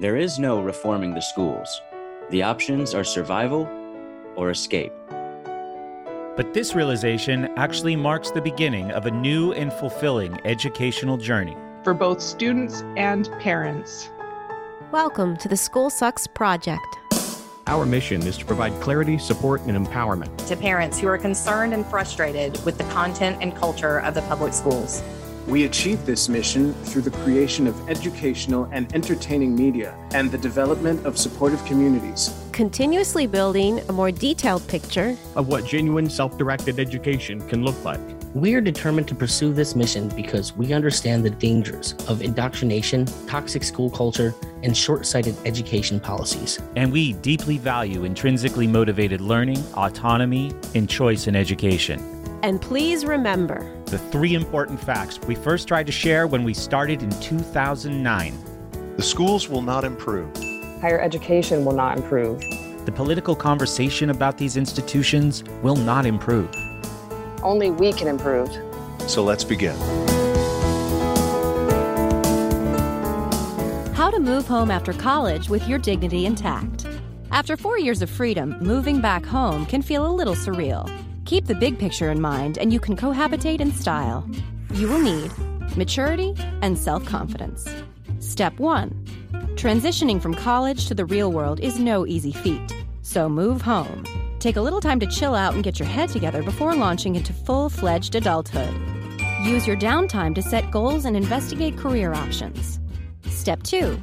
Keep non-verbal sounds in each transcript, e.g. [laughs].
There is no reforming the schools. The options are survival or escape. But this realization actually marks the beginning of a new and fulfilling educational journey. for both students and parents. Welcome to the School Sucks Project. Our mission is to provide clarity, support, and empowerment. to parents who are concerned and frustrated with the content and culture of the public schools. We achieve this mission through the creation of educational and entertaining media and the development of supportive communities. Continuously building a more detailed picture Of what genuine self directed education can look like. We are determined to pursue this mission because we understand the dangers of indoctrination, toxic school culture, and short sighted education policies. And we deeply value intrinsically motivated learning, autonomy, and choice in education. And please remember The three important facts we first tried to share when we started in 2009. The schools will not improve. Higher education will not improve. The political conversation about these institutions will not improve. Only we can improve. So let's begin. How to move home after college with your dignity intact. After four years of freedom, moving back home can feel a little surreal. Keep the big picture in mind, and you can cohabitate in style. You will need maturity and self confidence. Step one transitioning from college to the real world is no easy feat, so move home. Take a little time to chill out and get your head together before launching into full fledged adulthood. Use your downtime to set goals and investigate career options. Step 2.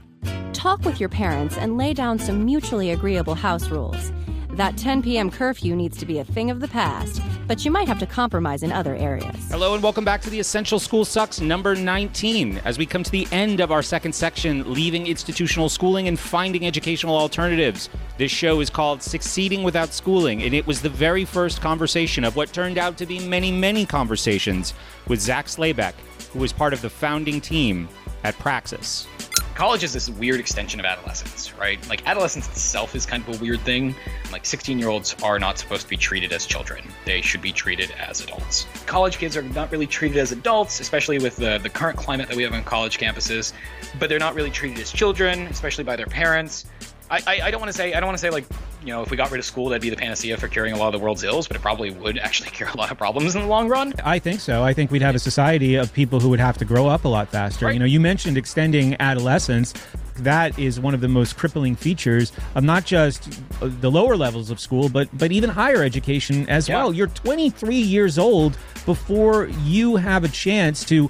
Talk with your parents and lay down some mutually agreeable house rules. That 10 p.m. curfew needs to be a thing of the past, but you might have to compromise in other areas. Hello and welcome back to the Essential School Sucks number 19. As we come to the end of our second section, leaving institutional schooling and finding educational alternatives. This show is called Succeeding Without Schooling, and it was the very first conversation of what turned out to be many, many conversations with Zach Slayback, who was part of the founding team at Praxis. College is this weird extension of adolescence, right? Like adolescence itself is kind of a weird thing. Like 16 year olds are not supposed to be treated as children. They should be treated as adults. College kids are not really treated as adults, especially with the, the current climate that we have on college campuses, but they're not really treated as children, especially by their parents. I, I, I don't want to say I don't want to say like you know if we got rid of school that'd be the panacea for curing a lot of the world's ills, but it probably would actually [laughs] cure a lot of problems in the long run. I think so. I think we'd have a society of people who would have to grow up a lot faster. You know, you mentioned extending adolescence. That is one of the most crippling features of not just uh, the lower levels of school, but but even higher education as well. You're 23 years old before you have a chance to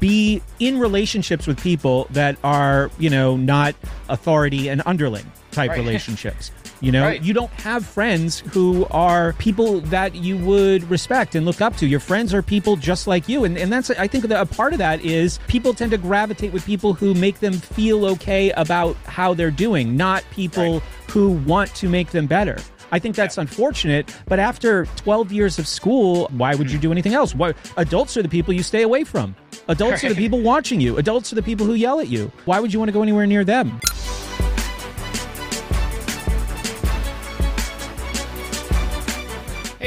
be in relationships with people that are, you know, not authority and underling type Right. [laughs] relationships. You know, Right. you don't have friends who are people that you would respect and look up to. Your friends are people just like you. And, and that's, I think, that a part of that is people tend to gravitate with people who make them feel okay about how they're doing, not people who want to make them better. I think that's unfortunate, but after 12 years of school, why would you hmm. do anything else? Why, adults are the people you stay away from. Adults are the people watching you. Adults are the people who yell at you. Why would you want to go anywhere near them?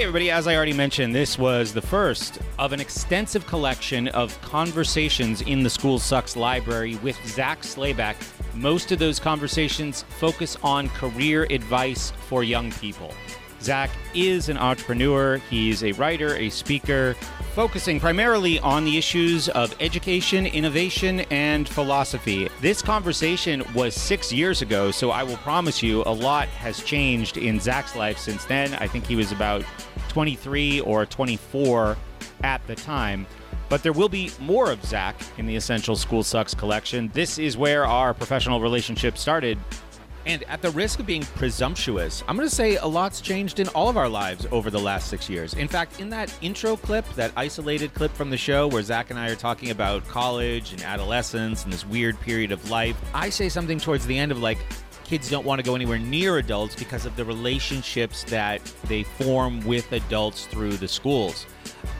Everybody, as I already mentioned, this was the first of an extensive collection of conversations in the School Sucks library with Zach Slayback. Most of those conversations focus on career advice for young people. Zach is an entrepreneur, he's a writer, a speaker, focusing primarily on the issues of education, innovation, and philosophy. This conversation was six years ago, so I will promise you a lot has changed in Zach's life since then. I think he was about 23 or 24 at the time. But there will be more of Zach in the Essential School Sucks collection. This is where our professional relationship started. And at the risk of being presumptuous, I'm going to say a lot's changed in all of our lives over the last six years. In fact, in that intro clip, that isolated clip from the show where Zach and I are talking about college and adolescence and this weird period of life, I say something towards the end of like, kids don't want to go anywhere near adults because of the relationships that they form with adults through the schools.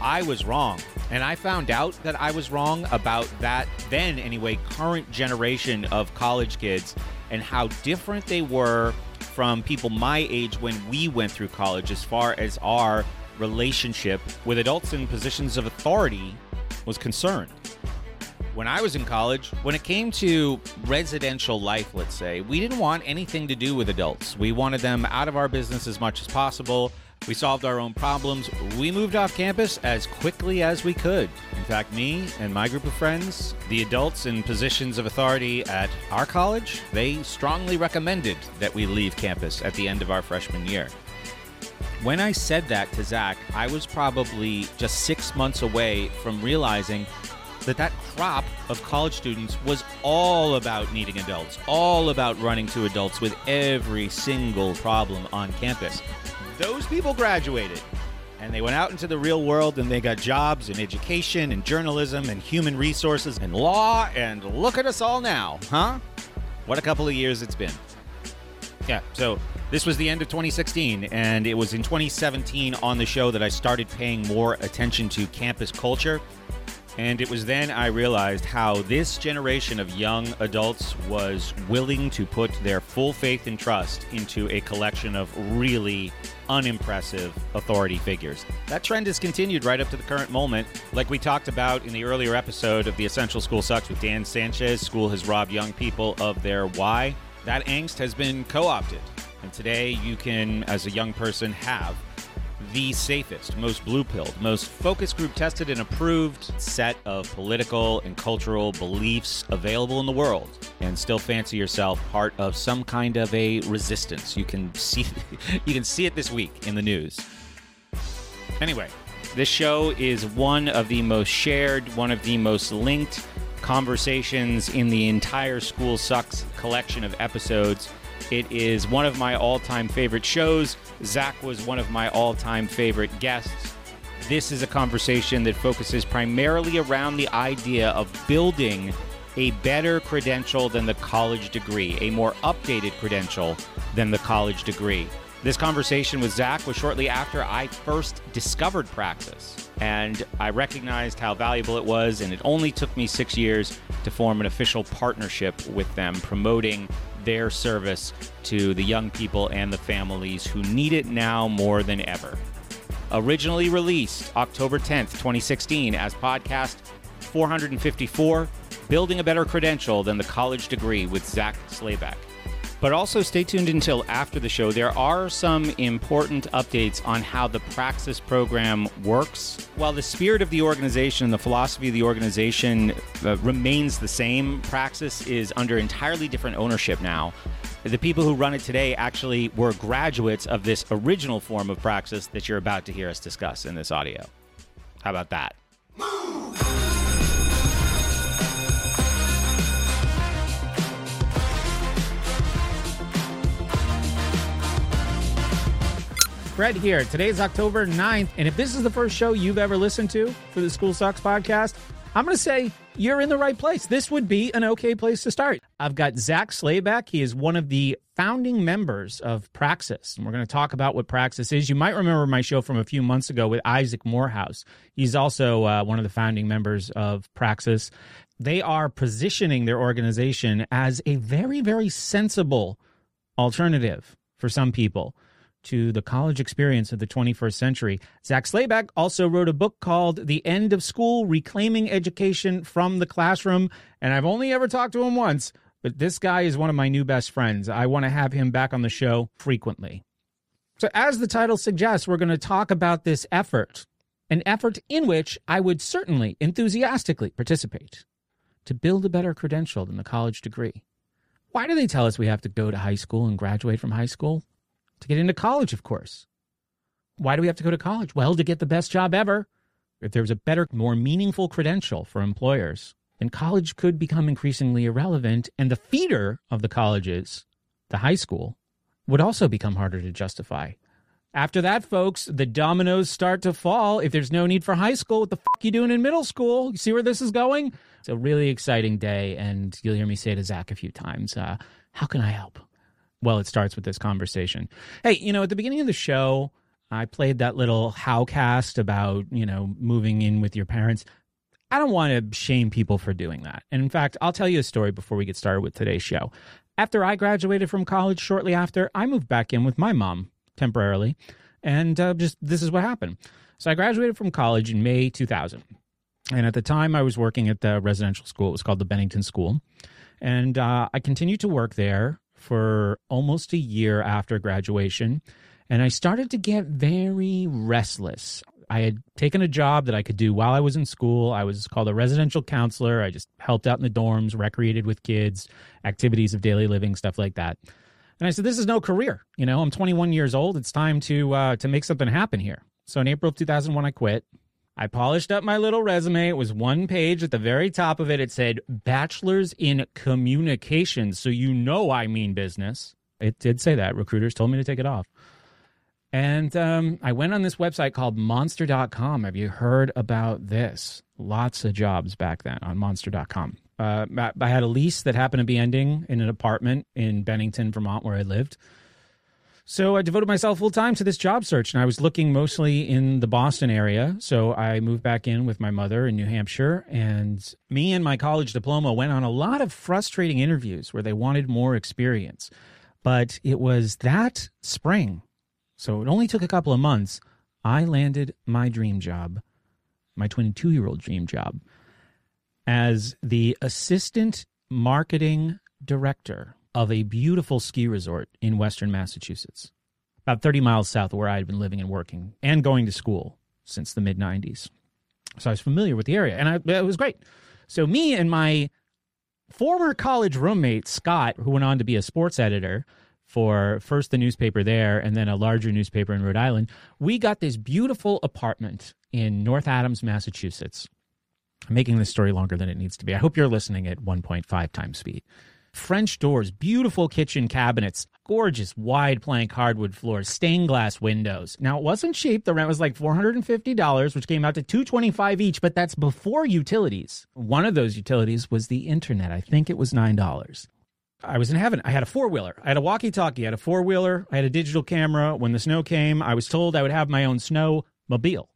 I was wrong. And I found out that I was wrong about that then, anyway, current generation of college kids and how different they were from people my age when we went through college as far as our relationship with adults in positions of authority was concerned. When I was in college, when it came to residential life, let's say, we didn't want anything to do with adults. We wanted them out of our business as much as possible. We solved our own problems. We moved off campus as quickly as we could. In fact, me and my group of friends, the adults in positions of authority at our college, they strongly recommended that we leave campus at the end of our freshman year. When I said that to Zach, I was probably just six months away from realizing that that crop of college students was all about needing adults, all about running to adults with every single problem on campus. Those people graduated and they went out into the real world and they got jobs in education and journalism and human resources and law and look at us all now, huh? What a couple of years it's been. Yeah, so this was the end of 2016, and it was in 2017 on the show that I started paying more attention to campus culture. And it was then I realized how this generation of young adults was willing to put their full faith and trust into a collection of really unimpressive authority figures. That trend has continued right up to the current moment. Like we talked about in the earlier episode of The Essential School Sucks with Dan Sanchez, school has robbed young people of their why. That angst has been co opted. And today you can, as a young person, have the safest, most blue pilled, most focus group tested and approved set of political and cultural beliefs available in the world and still fancy yourself part of some kind of a resistance. You can see [laughs] you can see it this week in the news. Anyway, this show is one of the most shared, one of the most linked conversations in the entire School Sucks collection of episodes. It is one of my all time favorite shows. Zach was one of my all time favorite guests. This is a conversation that focuses primarily around the idea of building a better credential than the college degree, a more updated credential than the college degree. This conversation with Zach was shortly after I first discovered Praxis, and I recognized how valuable it was, and it only took me six years to form an official partnership with them, promoting their service to the young people and the families who need it now more than ever. Originally released October 10th, 2016, as podcast 454 Building a Better Credential Than the College Degree with Zach Slayback. But also stay tuned until after the show. There are some important updates on how the Praxis program works. While the spirit of the organization and the philosophy of the organization uh, remains the same, Praxis is under entirely different ownership now. The people who run it today actually were graduates of this original form of Praxis that you're about to hear us discuss in this audio. How about that? Brett here. Today is October 9th, and if this is the first show you've ever listened to for the School Sucks podcast, I'm going to say you're in the right place. This would be an okay place to start. I've got Zach Slayback. He is one of the founding members of Praxis, and we're going to talk about what Praxis is. You might remember my show from a few months ago with Isaac Morehouse. He's also uh, one of the founding members of Praxis. They are positioning their organization as a very, very sensible alternative for some people to the college experience of the 21st century. Zach Slayback also wrote a book called The End of School Reclaiming Education from the Classroom. And I've only ever talked to him once, but this guy is one of my new best friends. I want to have him back on the show frequently. So, as the title suggests, we're going to talk about this effort, an effort in which I would certainly enthusiastically participate to build a better credential than the college degree. Why do they tell us we have to go to high school and graduate from high school? To get into college, of course. Why do we have to go to college? Well, to get the best job ever. If there was a better, more meaningful credential for employers, then college could become increasingly irrelevant, and the feeder of the colleges, the high school, would also become harder to justify. After that, folks, the dominoes start to fall. If there's no need for high school, what the fuck you doing in middle school? You see where this is going? It's a really exciting day, and you'll hear me say to Zach a few times, uh, how can I help? Well, it starts with this conversation. Hey, you know, at the beginning of the show, I played that little howcast about, you know, moving in with your parents. I don't want to shame people for doing that. And in fact, I'll tell you a story before we get started with today's show. After I graduated from college, shortly after, I moved back in with my mom temporarily. And uh, just this is what happened. So I graduated from college in May 2000. And at the time, I was working at the residential school. It was called the Bennington School. And uh, I continued to work there for almost a year after graduation. And I started to get very restless. I had taken a job that I could do while I was in school. I was called a residential counselor. I just helped out in the dorms, recreated with kids, activities of daily living, stuff like that. And I said, "This is no career. You know, I'm 21 years old. It's time to uh, to make something happen here." So in April of 2001, I quit. I polished up my little resume. It was one page. At the very top of it, it said Bachelor's in Communications. So you know I mean business. It did say that. Recruiters told me to take it off. And um, I went on this website called monster.com. Have you heard about this? Lots of jobs back then on monster.com. Uh, I had a lease that happened to be ending in an apartment in Bennington, Vermont, where I lived. So I devoted myself full time to this job search, and I was looking mostly in the Boston area. So I moved back in with my mother in New Hampshire, and me and my college diploma went on a lot of frustrating interviews where they wanted more experience. But it was that spring, so it only took a couple of months. I landed my dream job, my 22 year old dream job, as the assistant marketing director of a beautiful ski resort in western Massachusetts, about 30 miles south of where I had been living and working and going to school since the mid 90s. So I was familiar with the area and I, it was great. So, me and my former college roommate, Scott, who went on to be a sports editor for first the newspaper there and then a larger newspaper in Rhode Island, we got this beautiful apartment in North Adams, Massachusetts. I'm making this story longer than it needs to be. I hope you're listening at 1.5 times speed. French doors, beautiful kitchen cabinets, gorgeous wide plank hardwood floors, stained glass windows. Now it wasn't cheap. The rent was like $450, which came out to 225 each, but that's before utilities. One of those utilities was the internet. I think it was $9. I was in heaven. I had a four wheeler. I had a walkie talkie. I had a four wheeler. I had a digital camera. When the snow came, I was told I would have my own snow mobile.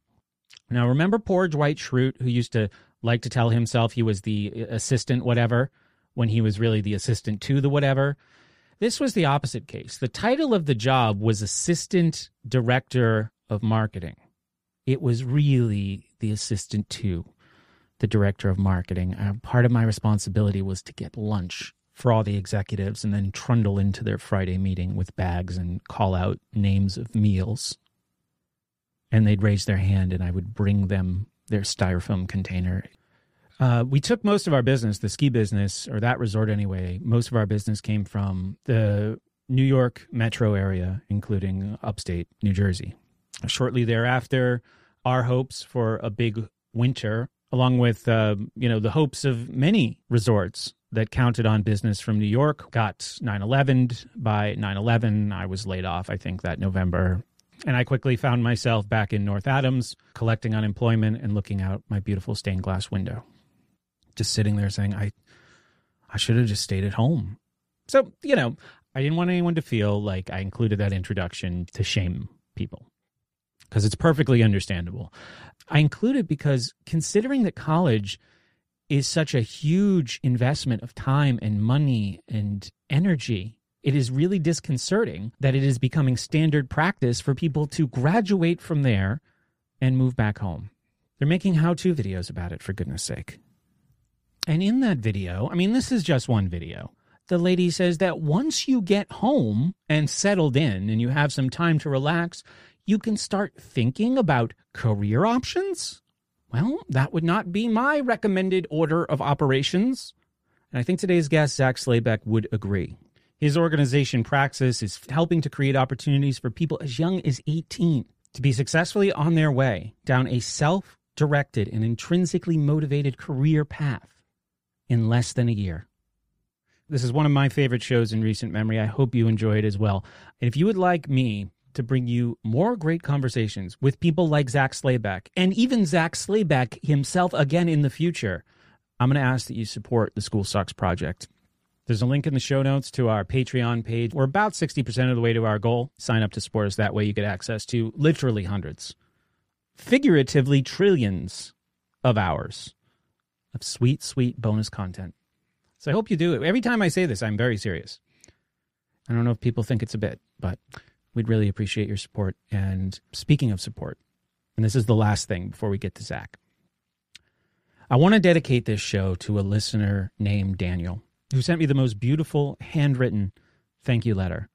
Now, remember poor Dwight Schrute, who used to like to tell himself he was the assistant, whatever? When he was really the assistant to the whatever. This was the opposite case. The title of the job was Assistant Director of Marketing. It was really the assistant to the Director of Marketing. Uh, part of my responsibility was to get lunch for all the executives and then trundle into their Friday meeting with bags and call out names of meals. And they'd raise their hand and I would bring them their styrofoam container. Uh, we took most of our business, the ski business, or that resort anyway, most of our business came from the New York metro area, including upstate New Jersey. Shortly thereafter, our hopes for a big winter, along with uh, you know the hopes of many resorts that counted on business from New York, got 9/11. By 9/11, I was laid off. I think that November, and I quickly found myself back in North Adams, collecting unemployment and looking out my beautiful stained glass window just sitting there saying, I, I should have just stayed at home. So, you know, I didn't want anyone to feel like I included that introduction to shame people because it's perfectly understandable. I include it because considering that college is such a huge investment of time and money and energy, it is really disconcerting that it is becoming standard practice for people to graduate from there and move back home. They're making how to videos about it, for goodness sake. And in that video, I mean, this is just one video. The lady says that once you get home and settled in and you have some time to relax, you can start thinking about career options. Well, that would not be my recommended order of operations. And I think today's guest, Zach Slayback, would agree. His organization Praxis is helping to create opportunities for people as young as 18 to be successfully on their way down a self directed and intrinsically motivated career path in less than a year. This is one of my favorite shows in recent memory. I hope you enjoy it as well. If you would like me to bring you more great conversations with people like Zach Slayback and even Zach Slayback himself again in the future, I'm going to ask that you support the School Sucks Project. There's a link in the show notes to our Patreon page. We're about 60% of the way to our goal. Sign up to support us. That way you get access to literally hundreds, figuratively trillions of hours of sweet, sweet bonus content. So I hope you do it. Every time I say this, I'm very serious. I don't know if people think it's a bit, but we'd really appreciate your support. And speaking of support, and this is the last thing before we get to Zach. I want to dedicate this show to a listener named Daniel who sent me the most beautiful handwritten thank you letter.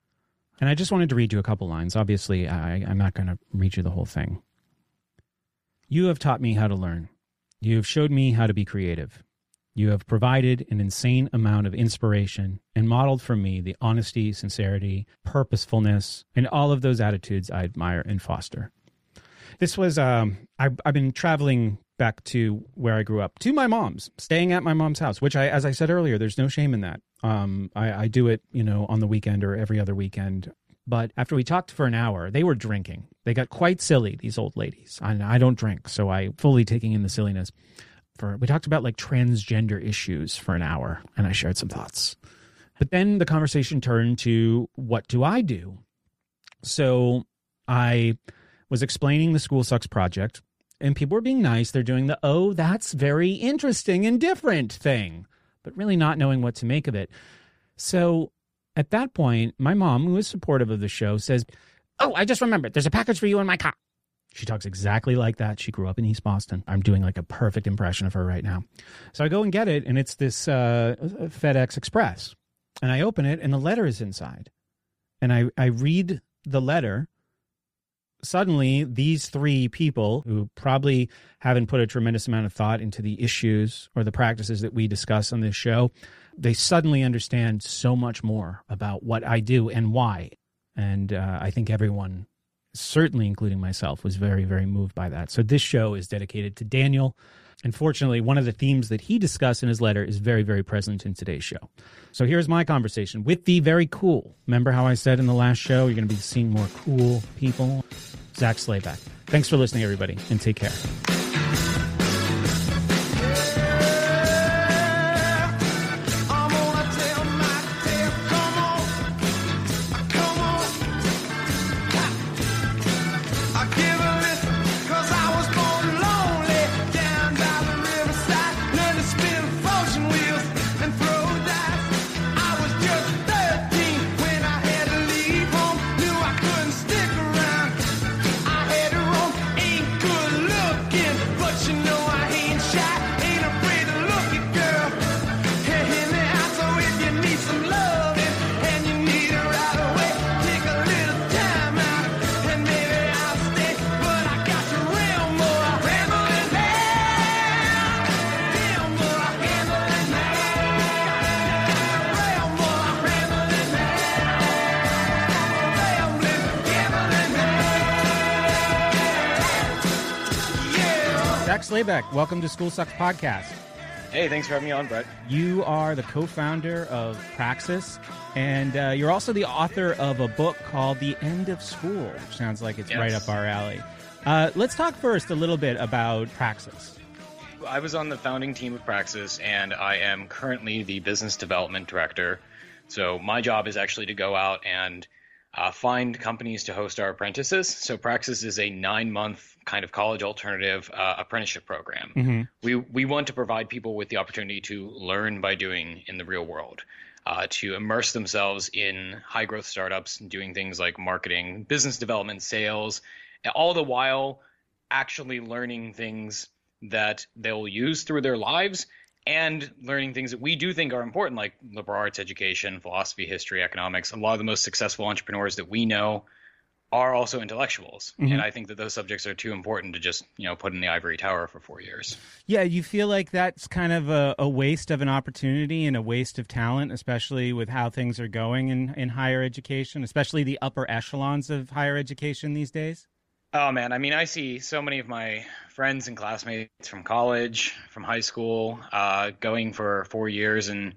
And I just wanted to read you a couple lines. Obviously, I, I'm not going to read you the whole thing. You have taught me how to learn. You have showed me how to be creative. You have provided an insane amount of inspiration and modeled for me the honesty, sincerity, purposefulness, and all of those attitudes I admire and foster. This was, um, I've, I've been traveling back to where I grew up, to my mom's, staying at my mom's house, which I, as I said earlier, there's no shame in that. Um, I, I do it, you know, on the weekend or every other weekend. But after we talked for an hour, they were drinking. They got quite silly, these old ladies. I, I don't drink, so I fully taking in the silliness. For we talked about like transgender issues for an hour, and I shared some thoughts. But then the conversation turned to what do I do? So I was explaining the School Sucks project, and people were being nice. They're doing the, oh, that's very interesting and different thing, but really not knowing what to make of it. So at that point, my mom, who is supportive of the show, says, Oh, I just remembered there's a package for you in my car. She talks exactly like that. She grew up in East Boston. I'm doing like a perfect impression of her right now. So I go and get it, and it's this uh, FedEx Express. And I open it, and the letter is inside. And I, I read the letter, suddenly these three people who probably haven't put a tremendous amount of thought into the issues or the practices that we discuss on this show they suddenly understand so much more about what i do and why and uh, i think everyone certainly including myself was very very moved by that so this show is dedicated to daniel Unfortunately, one of the themes that he discussed in his letter is very, very present in today's show. So here's my conversation with the very cool. Remember how I said in the last show, you're going to be seeing more cool people? Zach Slayback. Thanks for listening, everybody, and take care. Slayback, welcome to School Sucks Podcast. Hey, thanks for having me on, Brett. You are the co founder of Praxis, and uh, you're also the author of a book called The End of School, which sounds like it's yes. right up our alley. Uh, let's talk first a little bit about Praxis. I was on the founding team of Praxis, and I am currently the business development director. So my job is actually to go out and uh, find companies to host our apprentices. So Praxis is a nine month kind of college alternative uh, apprenticeship program. Mm-hmm. We we want to provide people with the opportunity to learn by doing in the real world. Uh, to immerse themselves in high growth startups, doing things like marketing, business development, sales, all the while actually learning things that they'll use through their lives and learning things that we do think are important, like liberal arts education, philosophy, history, economics. A lot of the most successful entrepreneurs that we know are also intellectuals mm-hmm. and i think that those subjects are too important to just you know put in the ivory tower for four years yeah you feel like that's kind of a, a, waste of an opportunity and a waste of talent especially with how things are going in, in higher education especially the upper echelons of higher education these days oh man i mean i see so many of my friends and classmates from college from high school uh, going for four years and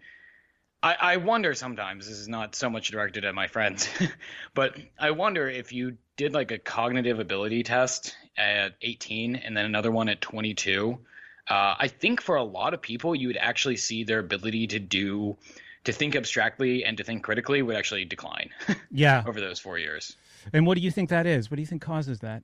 I, I wonder sometimes, this is not so much directed at my friends, [laughs] but I wonder if you did like a cognitive ability test at 18 and then another one at 22. Uh, I think for a lot of people, you would actually see their ability to do, to think abstractly and to think critically would actually decline. [laughs] yeah. over those four years. And what do you think that is? What do you think causes that?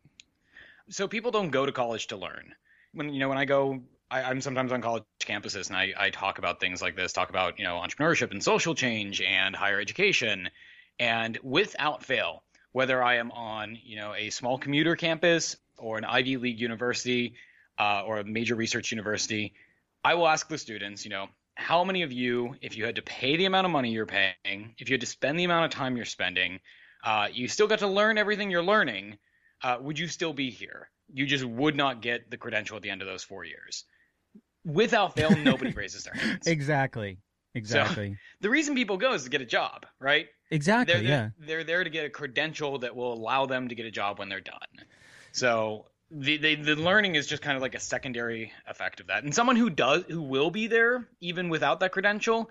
So people don't go to college to learn. When you know when I go I, am sometimes on college campuses and I, I talk about things like this, talk about, you know, entrepreneurship and social change and higher education. And without fail, whether I am on, you know, a small commuter campus or an Ivy League university uh, or a major research university, I will ask the students, you know, how many of you, if you had to pay the amount of money you're paying, if you had to spend the amount of time you're spending, uh, you still got to learn everything you're learning, uh, would you still be here? You just would not get the credential at the end of those four years. Without fail, nobody [laughs] raises their hands. Exactly. Exactly. So, the reason people go is to get a job, right? Exactly. They're, yeah. They're, they're there to get a credential that will allow them to get a job when they're done. So the, the the learning is just kind of like a secondary effect of that. And someone who does who will be there even without that credential,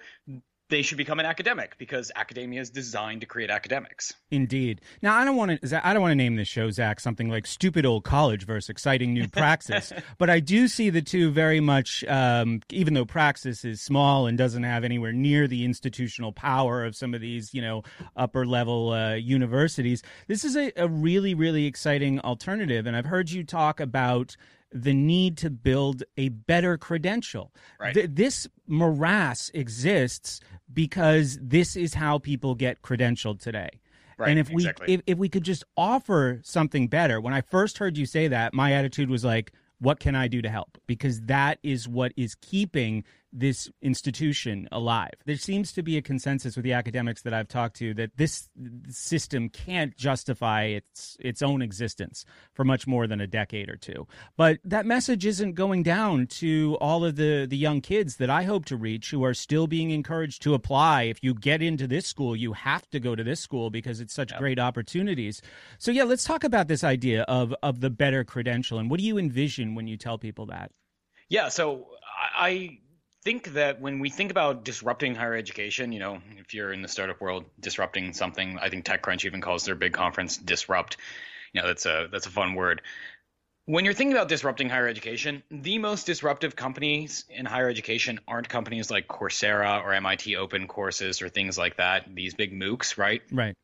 they should become an academic because academia is designed to create academics. Indeed. Now, I don't want to. I don't want to name this show, Zach, something like "Stupid Old College" versus "Exciting New Praxis," [laughs] but I do see the two very much. Um, even though Praxis is small and doesn't have anywhere near the institutional power of some of these, you know, upper level uh, universities, this is a, a really, really exciting alternative. And I've heard you talk about the need to build a better credential. Right. Th- this morass exists because this is how people get credentialed today. Right, and if we exactly. if, if we could just offer something better, when I first heard you say that, my attitude was like, what can I do to help? Because that is what is keeping this institution alive. There seems to be a consensus with the academics that I've talked to that this system can't justify its its own existence for much more than a decade or two. But that message isn't going down to all of the the young kids that I hope to reach who are still being encouraged to apply. If you get into this school, you have to go to this school because it's such great opportunities. So yeah, let's talk about this idea of of the better credential and what do you envision when you tell people that? Yeah, so I think that when we think about disrupting higher education, you know, if you're in the startup world, disrupting something, I think TechCrunch even calls their big conference disrupt. You know, that's a that's a fun word. When you're thinking about disrupting higher education, the most disruptive companies in higher education aren't companies like Coursera or MIT Open Courses or things like that, these big MOOCs, right? Right.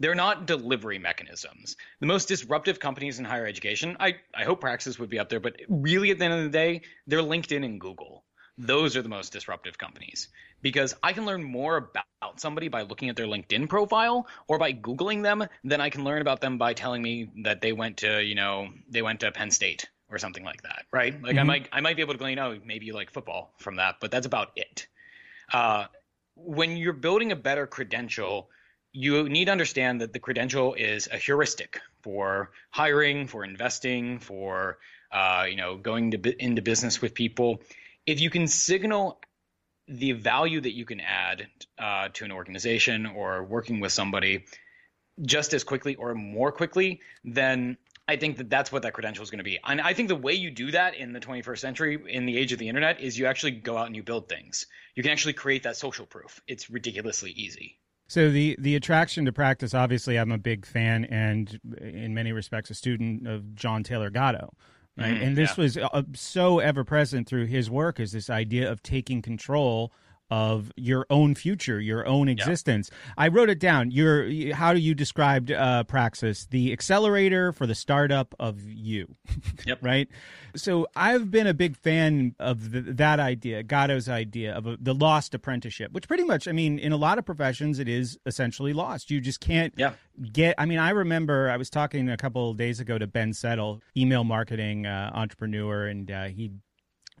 They're not delivery mechanisms. The most disruptive companies in higher education, I, I hope Praxis would be up there, but really at the end of the day, they're LinkedIn and Google those are the most disruptive companies because I can learn more about somebody by looking at their LinkedIn profile or by Googling them than I can learn about them by telling me that they went to, you know, they went to Penn State or something like that, right? Like mm-hmm. I might I might be able to glean, oh, maybe you like football from that, but that's about it. Uh, when you're building a better credential, you need to understand that the credential is a heuristic for hiring, for investing, for uh, you know going to, into business with people if you can signal the value that you can add uh, to an organization or working with somebody just as quickly or more quickly, then I think that that's what that credential is going to be. And I think the way you do that in the 21st century, in the age of the internet, is you actually go out and you build things. You can actually create that social proof. It's ridiculously easy. So the the attraction to Praxis, obviously, I'm a big fan and in many respects a student of John Taylor Gatto right? Mm, and this yeah. was uh, so ever present through his work is this idea of taking control of your own future, your own existence. Yeah. I wrote it down. Your how do you describe uh, Praxis? The accelerator for the startup of you. [laughs] Yep. right. So I've been a big fan of the, that idea, Gatto's idea of a, the lost apprenticeship, which pretty much, I mean, in a lot of professions, it is essentially lost. You just can't yeah. get. I mean, I remember I was talking a couple of days ago to Ben Settle, email marketing uh, entrepreneur, and uh, he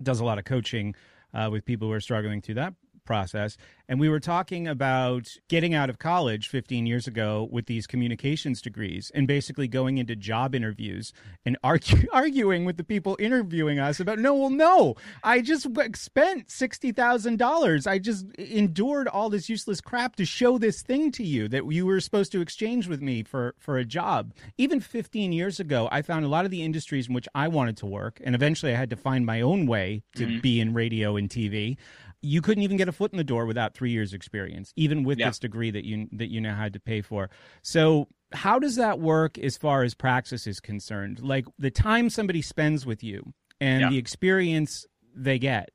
does a lot of coaching. Uh, with people who are struggling through that process. And we were talking about getting out of college 15 years ago with these communications degrees and basically going into job interviews and argue, [laughs] arguing with the people interviewing us about, no, well, no, I just spent $60,000. I just endured all this useless crap to show this thing to you that you were supposed to exchange with me for, for a job. Even 15 years ago, I found a lot of the industries in which I wanted to work, and eventually I had to find my own way to mm-hmm. be in radio and TV you couldn't even get a foot in the door without three years experience, even with yeah. this degree that you that you now had to pay for. So how does that work as far as praxis is concerned? Like the time somebody spends with you and yeah. the experience they get.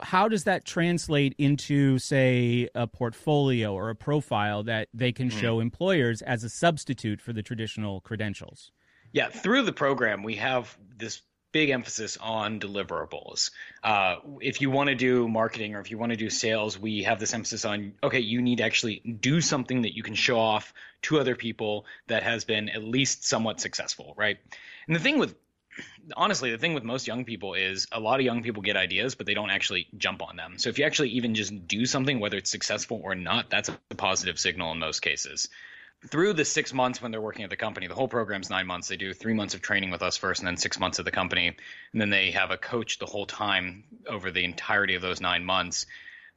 How does that translate into, say, a portfolio or a profile that they can mm. show employers as a substitute for the traditional credentials? Yeah, through the program, we have this big emphasis on deliverables. Uh, if you want to do marketing or if you want to do sales, we have this emphasis on okay, you need to actually do something that you can show off to other people that has been at least somewhat successful, right? And the thing with honestly, the thing with most young people is a lot of young people get ideas, but they don't actually jump on them. So if you actually even just do something, whether it's successful or not, that's a positive signal in most cases. Through the six months when they're working at the company, the whole program's nine months. They do three months of training with us first, and then six months at the company, and then they have a coach the whole time over the entirety of those nine months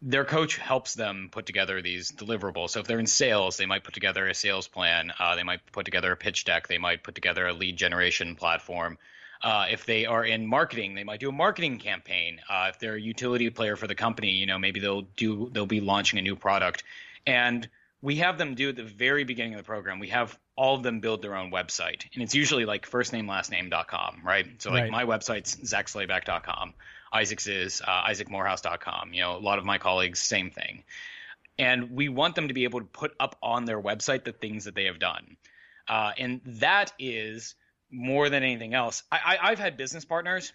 their coach helps them put together these deliverables. So if they're in sales, they might put together a sales plan. Uh, they might put together a pitch deck. They might put together a lead generation platform. Uh, if they are in marketing, they might do a marketing campaign. Uh, if they're a utility player for the company, you know maybe they'll do they'll be launching a new product, and we have them do at the very beginning of the program. We have all of them build their own website, and it's usually like first name last name.com, right? So like right. my website's zachslayback.com. Isaac's is uh, isaacmorehouse.com. You know, a lot of my colleagues, same thing. And we want them to be able to put up on their website the things that they have done. Uh, and that is more than anything else. I, I, I've had business partners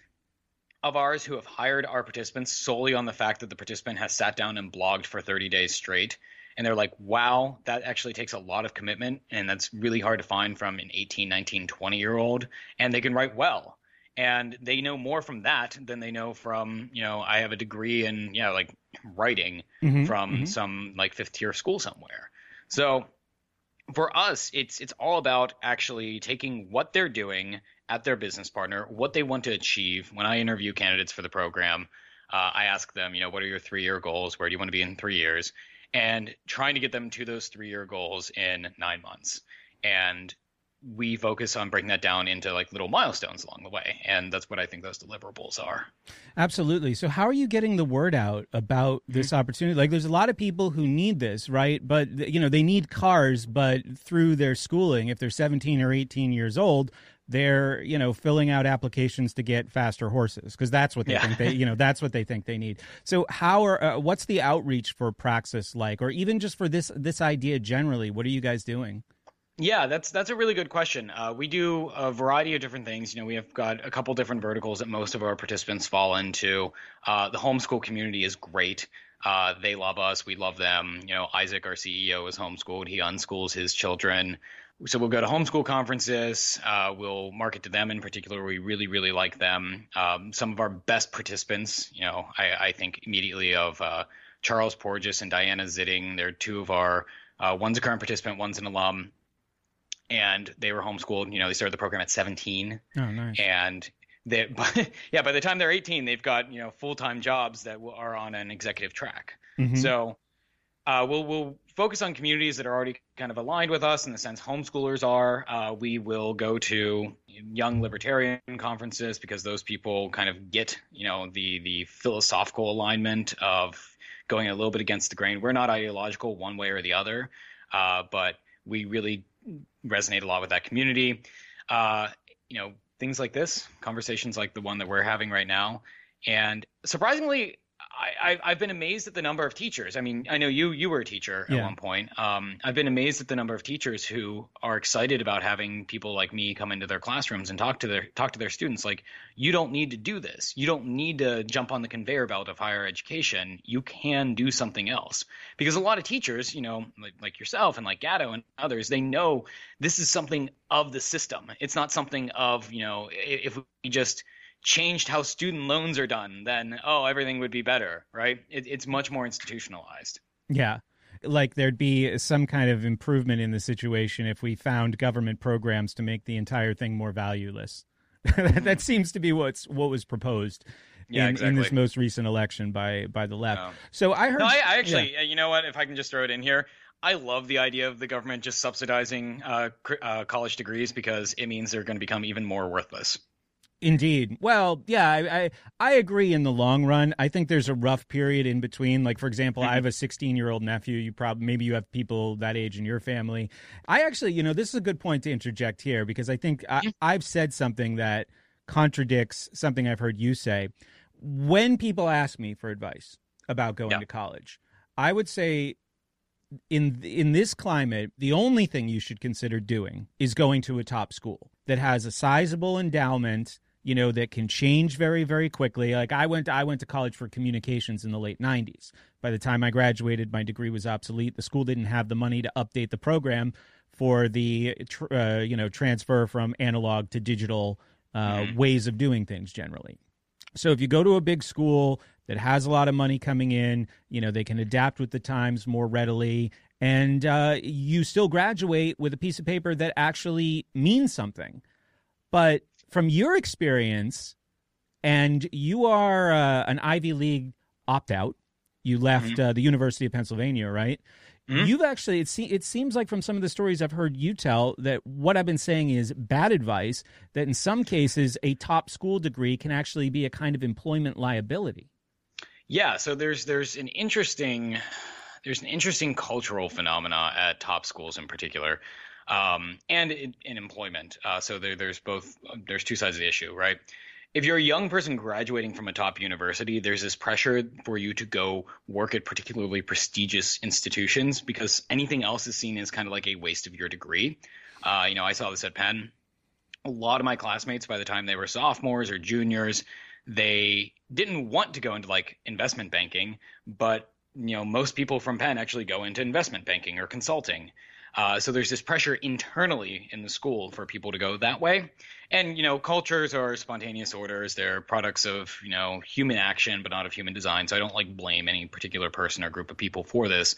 of ours who have hired our participants solely on the fact that the participant has sat down and blogged for 30 days straight. And they're like, wow, that actually takes a lot of commitment. And that's really hard to find from an 18, 19, 20 year old. And they can write well and they know more from that than they know from you know I have a degree in you know like writing mm-hmm, from mm-hmm. some like fifth tier school somewhere. So for us, it's it's all about actually taking what they're doing at their business partner, what they want to achieve. When I interview candidates for the program, uh, I ask them, you know, what are your three year goals? Where do you want to be in three years? And trying to get them to those three year goals in nine months. And we focus on breaking that down into like little milestones along the way and that's what i think those deliverables are. Absolutely. So how are you getting the word out about this mm-hmm. opportunity? Like there's a lot of people who need this right? But you know they need cars but through their schooling if they're 17 or 18 years old they're you know filling out applications to get faster horses because that's what they yeah. think they you know that's what they think they need. So how are uh, what's the outreach for praxis like? Or even just for this this idea generally what are you guys doing yeah, that's that's a really good question. Uh, we do a variety of different things. You know, we have got a couple different verticals that most of our participants fall into. Uh, the homeschool community is great. Uh, they love us. We love them. You know, Isaac, our CEO, is homeschooled. He unschools his children. So we'll go to homeschool conferences. Uh, we'll market to them in particular. We really, really like them. Um, some of our best participants, you know, I, I think immediately of uh, Charles Porges and Diana Zitting. They're two of our. Uh, one's a current participant. One's an alum and they were homeschooled. You know, they started the program at 17. Oh, nice. And they, [laughs] yeah, by the time they're 18, they've got you know full time jobs that are on an executive track. Mm-hmm. So uh, we'll we'll focus on communities that are already kind of aligned with us in the sense homeschoolers are. Uh, we will go to young libertarian conferences because those people kind of get you know the the philosophical alignment of going a little bit against the grain. We're not ideological one way or the other, uh, but we really resonate a lot with that community. Uh, you know, things like this, conversations like the one that we're having right now. And surprisingly, I, have been amazed at the number of teachers. I mean, I know you you were a teacher at yeah. one point. Um, I've been amazed at the number of teachers who are excited about having people like me come into their classrooms and talk to their talk to their students. Like, you don't need to do this. You don't need to jump on the conveyor belt of higher education. You can do something else. Because a lot of teachers, you know, like, like yourself and like Gatto and others, they know this is something of the system. It's not something of you know if we just changed how student loans are done, then oh, everything would be better, right? It, it's much more institutionalized. Yeah. Like there'd be some kind of improvement in the situation if we found government programs to make the entire thing more valueless. [laughs] that seems to be what's what was proposed yeah, in, exactly. in, this most recent election by by the left. No. So I heard. No, I, I actually, yeah. you know what? If I can just throw it in here, I love the idea of the government just subsidizing uh, uh, college degrees because it means they're going to become even more worthless. Indeed. Well, yeah, I, I, I agree. In the long run, I think there's a rough period in between. Like for example. I have a 16 year old nephew. You probably maybe you have people that age in your family. I actually, you know, this is a good point to interject here because I think I, I've said something that contradicts something I've heard you say. When people ask me for advice about going yeah. to college, I would say in in this climate, the only thing you should consider doing is going to a top school that has a sizable endowment you know that can change very very quickly like i went i went to college for communications in the late 90s by the time i graduated my degree was obsolete the school didn't have the money to update the program for the uh, you know transfer from analog to digital uh, Mm-hmm. ways of doing things generally. So if you go to a big school that has a lot of money coming in, you know they can adapt with the times more readily, and uh, you still graduate with a piece of paper that actually means something. But from your experience, and you are uh, an Ivy League opt out. You left uh, the University of Pennsylvania, right? You've actually it, se- it seems like from some of the stories I've heard you tell that what I've been saying is bad advice. That in some cases a top school degree can actually be a kind of employment liability. Yeah, so there's there's an interesting there's an interesting cultural phenomena at top schools in particular, um, and in, in employment. Uh, so there, there's both there's two sides of the issue, right? If you're a young person graduating from a top university, there's this pressure for you to go work at particularly prestigious institutions because anything else is seen as kind of like a waste of your degree. Uh, you know, I saw this at Penn a lot of my classmates by the time they were sophomores or juniors they didn't want to go into like investment banking but you know most people from penn actually go into investment banking or consulting uh, so there's this pressure internally in the school for people to go that way. And you know cultures are spontaneous orders. They're products of you know human action but not of human design. So i don't like blame any particular person or group of people for this.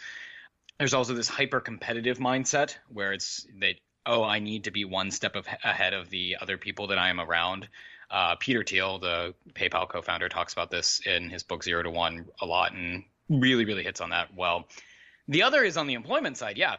There's also this hyper competitive mindset where it's that oh i need to be one step of, ahead of the other people that i am around. Uh, peter thiel the paypal co-founder talks about this in his book zero to one a lot and really really hits on that well. The other is on the employment side. Yeah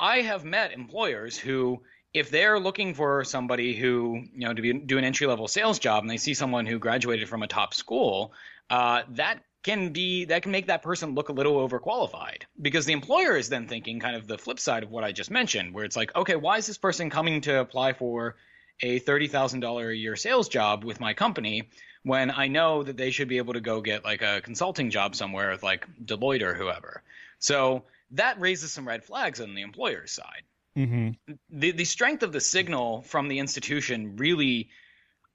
i have met employers who if they're looking for somebody who you know to be, do an entry level sales job and they see someone who graduated from a top school uh, that can be that can make that person look a little overqualified because the employer is then thinking kind of the flip side of what I just mentioned, where it's like, okay, why is this person coming to apply for a thirty thousand dollar a year sales job with my company when I know that they should be able to go get like a consulting job somewhere with like Deloitte or whoever. So that raises some red flags on the employer's side. Mm-hmm. The the strength of the signal from the institution really,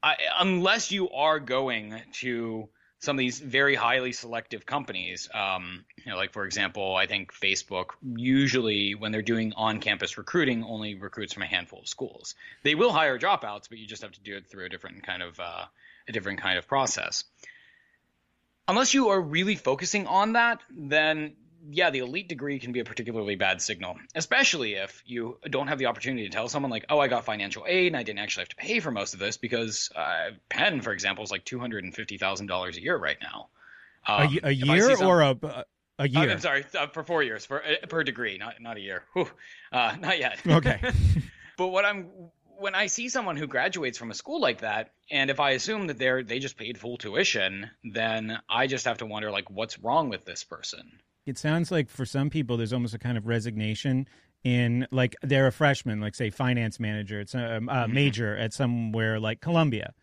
I, unless you are going to some of these very highly selective companies, um, you know, like for example, I think Facebook usually when they're doing on-campus recruiting only recruits from a handful of schools. They will hire dropouts, but you just have to do it through a different kind of uh, a different kind of process. Unless you are really focusing on that, then yeah, the elite degree can be a particularly bad signal, especially if you don't have the opportunity to tell someone like, "Oh, I got financial aid and I didn't actually have to pay for most of this," because uh, Penn, for example, is like two hundred and fifty thousand dollars a year right now. a, Um, a I year some- or a a Uh, year? I'm sorry, uh, for four years, for uh, per degree, not not a year. Whew. Uh, [laughs] not yet. Okay. [laughs] [laughs] but what I'm when I see someone who graduates from a school like that, and if I assume that they're they just paid full tuition, then I just have to wonder like, what's wrong with this person? It sounds like for some people there's almost a kind of resignation in like they're a freshman like say finance manager it's a, a major at somewhere like columbia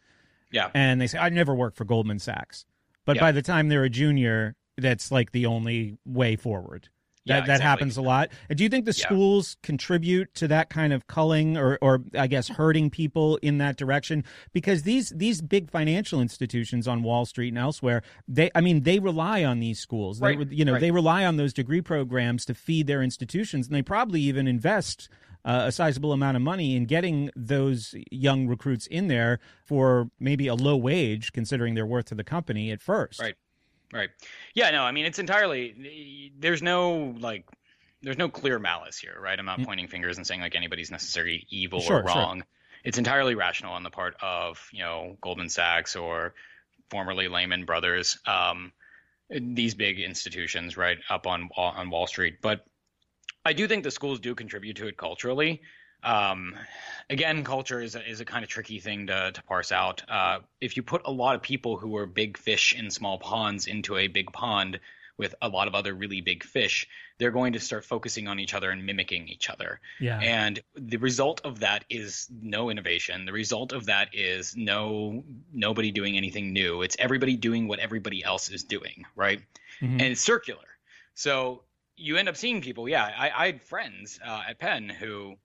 Yeah. and they say i never worked for goldman sachs but Yeah. by the time they're a junior that's like the only way forward Yeah, that, that exactly. happens a lot do you think the Yeah. schools contribute to that kind of culling or, or i guess hurting people in that direction because these these big financial institutions on wall street and elsewhere they i mean they rely on these schools they, Right, would- you know right. they rely on those degree programs to feed their institutions and they probably even invest uh, a sizable amount of money in getting those young recruits in there for maybe a low wage considering their worth to the company at first Right. Right. Yeah, no, I mean it's entirely there's no like there's no clear malice here, right? I'm not pointing fingers and saying like anybody's necessarily evil. Sure, or sure. wrong. It's entirely rational on the part of, you know, Goldman Sachs or formerly Lehman Brothers, um, these big institutions, right, up on on Wall Street. But I do think the schools do contribute to it culturally. Um, again, culture is a, is a kind of tricky thing to, to parse out. Uh, if you put a lot of people who are big fish in small ponds into a big pond with a lot of other really big fish, they're going to start focusing on each other and mimicking each other. Yeah. And the result of that is no innovation. The result of that is no nobody doing anything new. It's everybody doing what everybody else is doing, right? Mhm. And it's circular. So you end up seeing people. Yeah, I, I had friends uh, at Penn who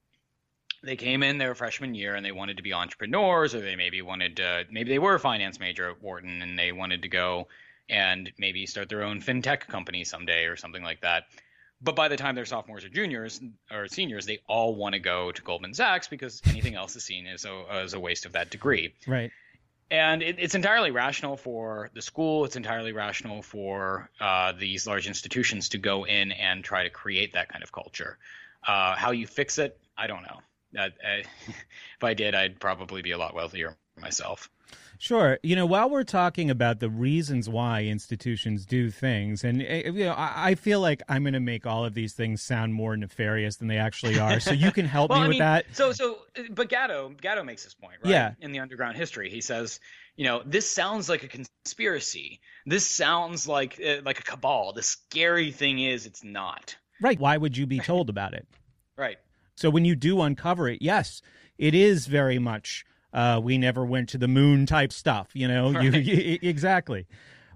they came in their freshman year and they wanted to be entrepreneurs, or they maybe wanted to, maybe they were a finance major at Wharton and they wanted to go and maybe start their own fintech company someday or something like that. but by the time they're sophomores or juniors or seniors, they all want to go to Goldman Sachs because [laughs] anything else is seen as a, as a waste of that degree. Right. And it, it's entirely rational for the school. It's entirely rational for uh, these large institutions to go in and try to create that kind of culture. Uh, how you fix it, I don't know. Uh, [laughs] if I did, I'd probably be a lot wealthier myself. Sure. You know, while we're talking about the reasons why institutions do things, and eh, you know, I, feel like I'm going to make all of these things sound more nefarious than they actually are. So you can help [laughs] well, me I with mean, that. So, so, but Gatto, Gatto makes this point, right? Yeah. In the underground history, he says, you know, this sounds like a conspiracy. This sounds like uh, like a cabal. The scary thing is, it's not. Right. Why would you be told about it? [laughs] right. So when you do uncover it, yes, it is very much uh, we never went to the moon type stuff, you know? Right. You, [laughs] exactly.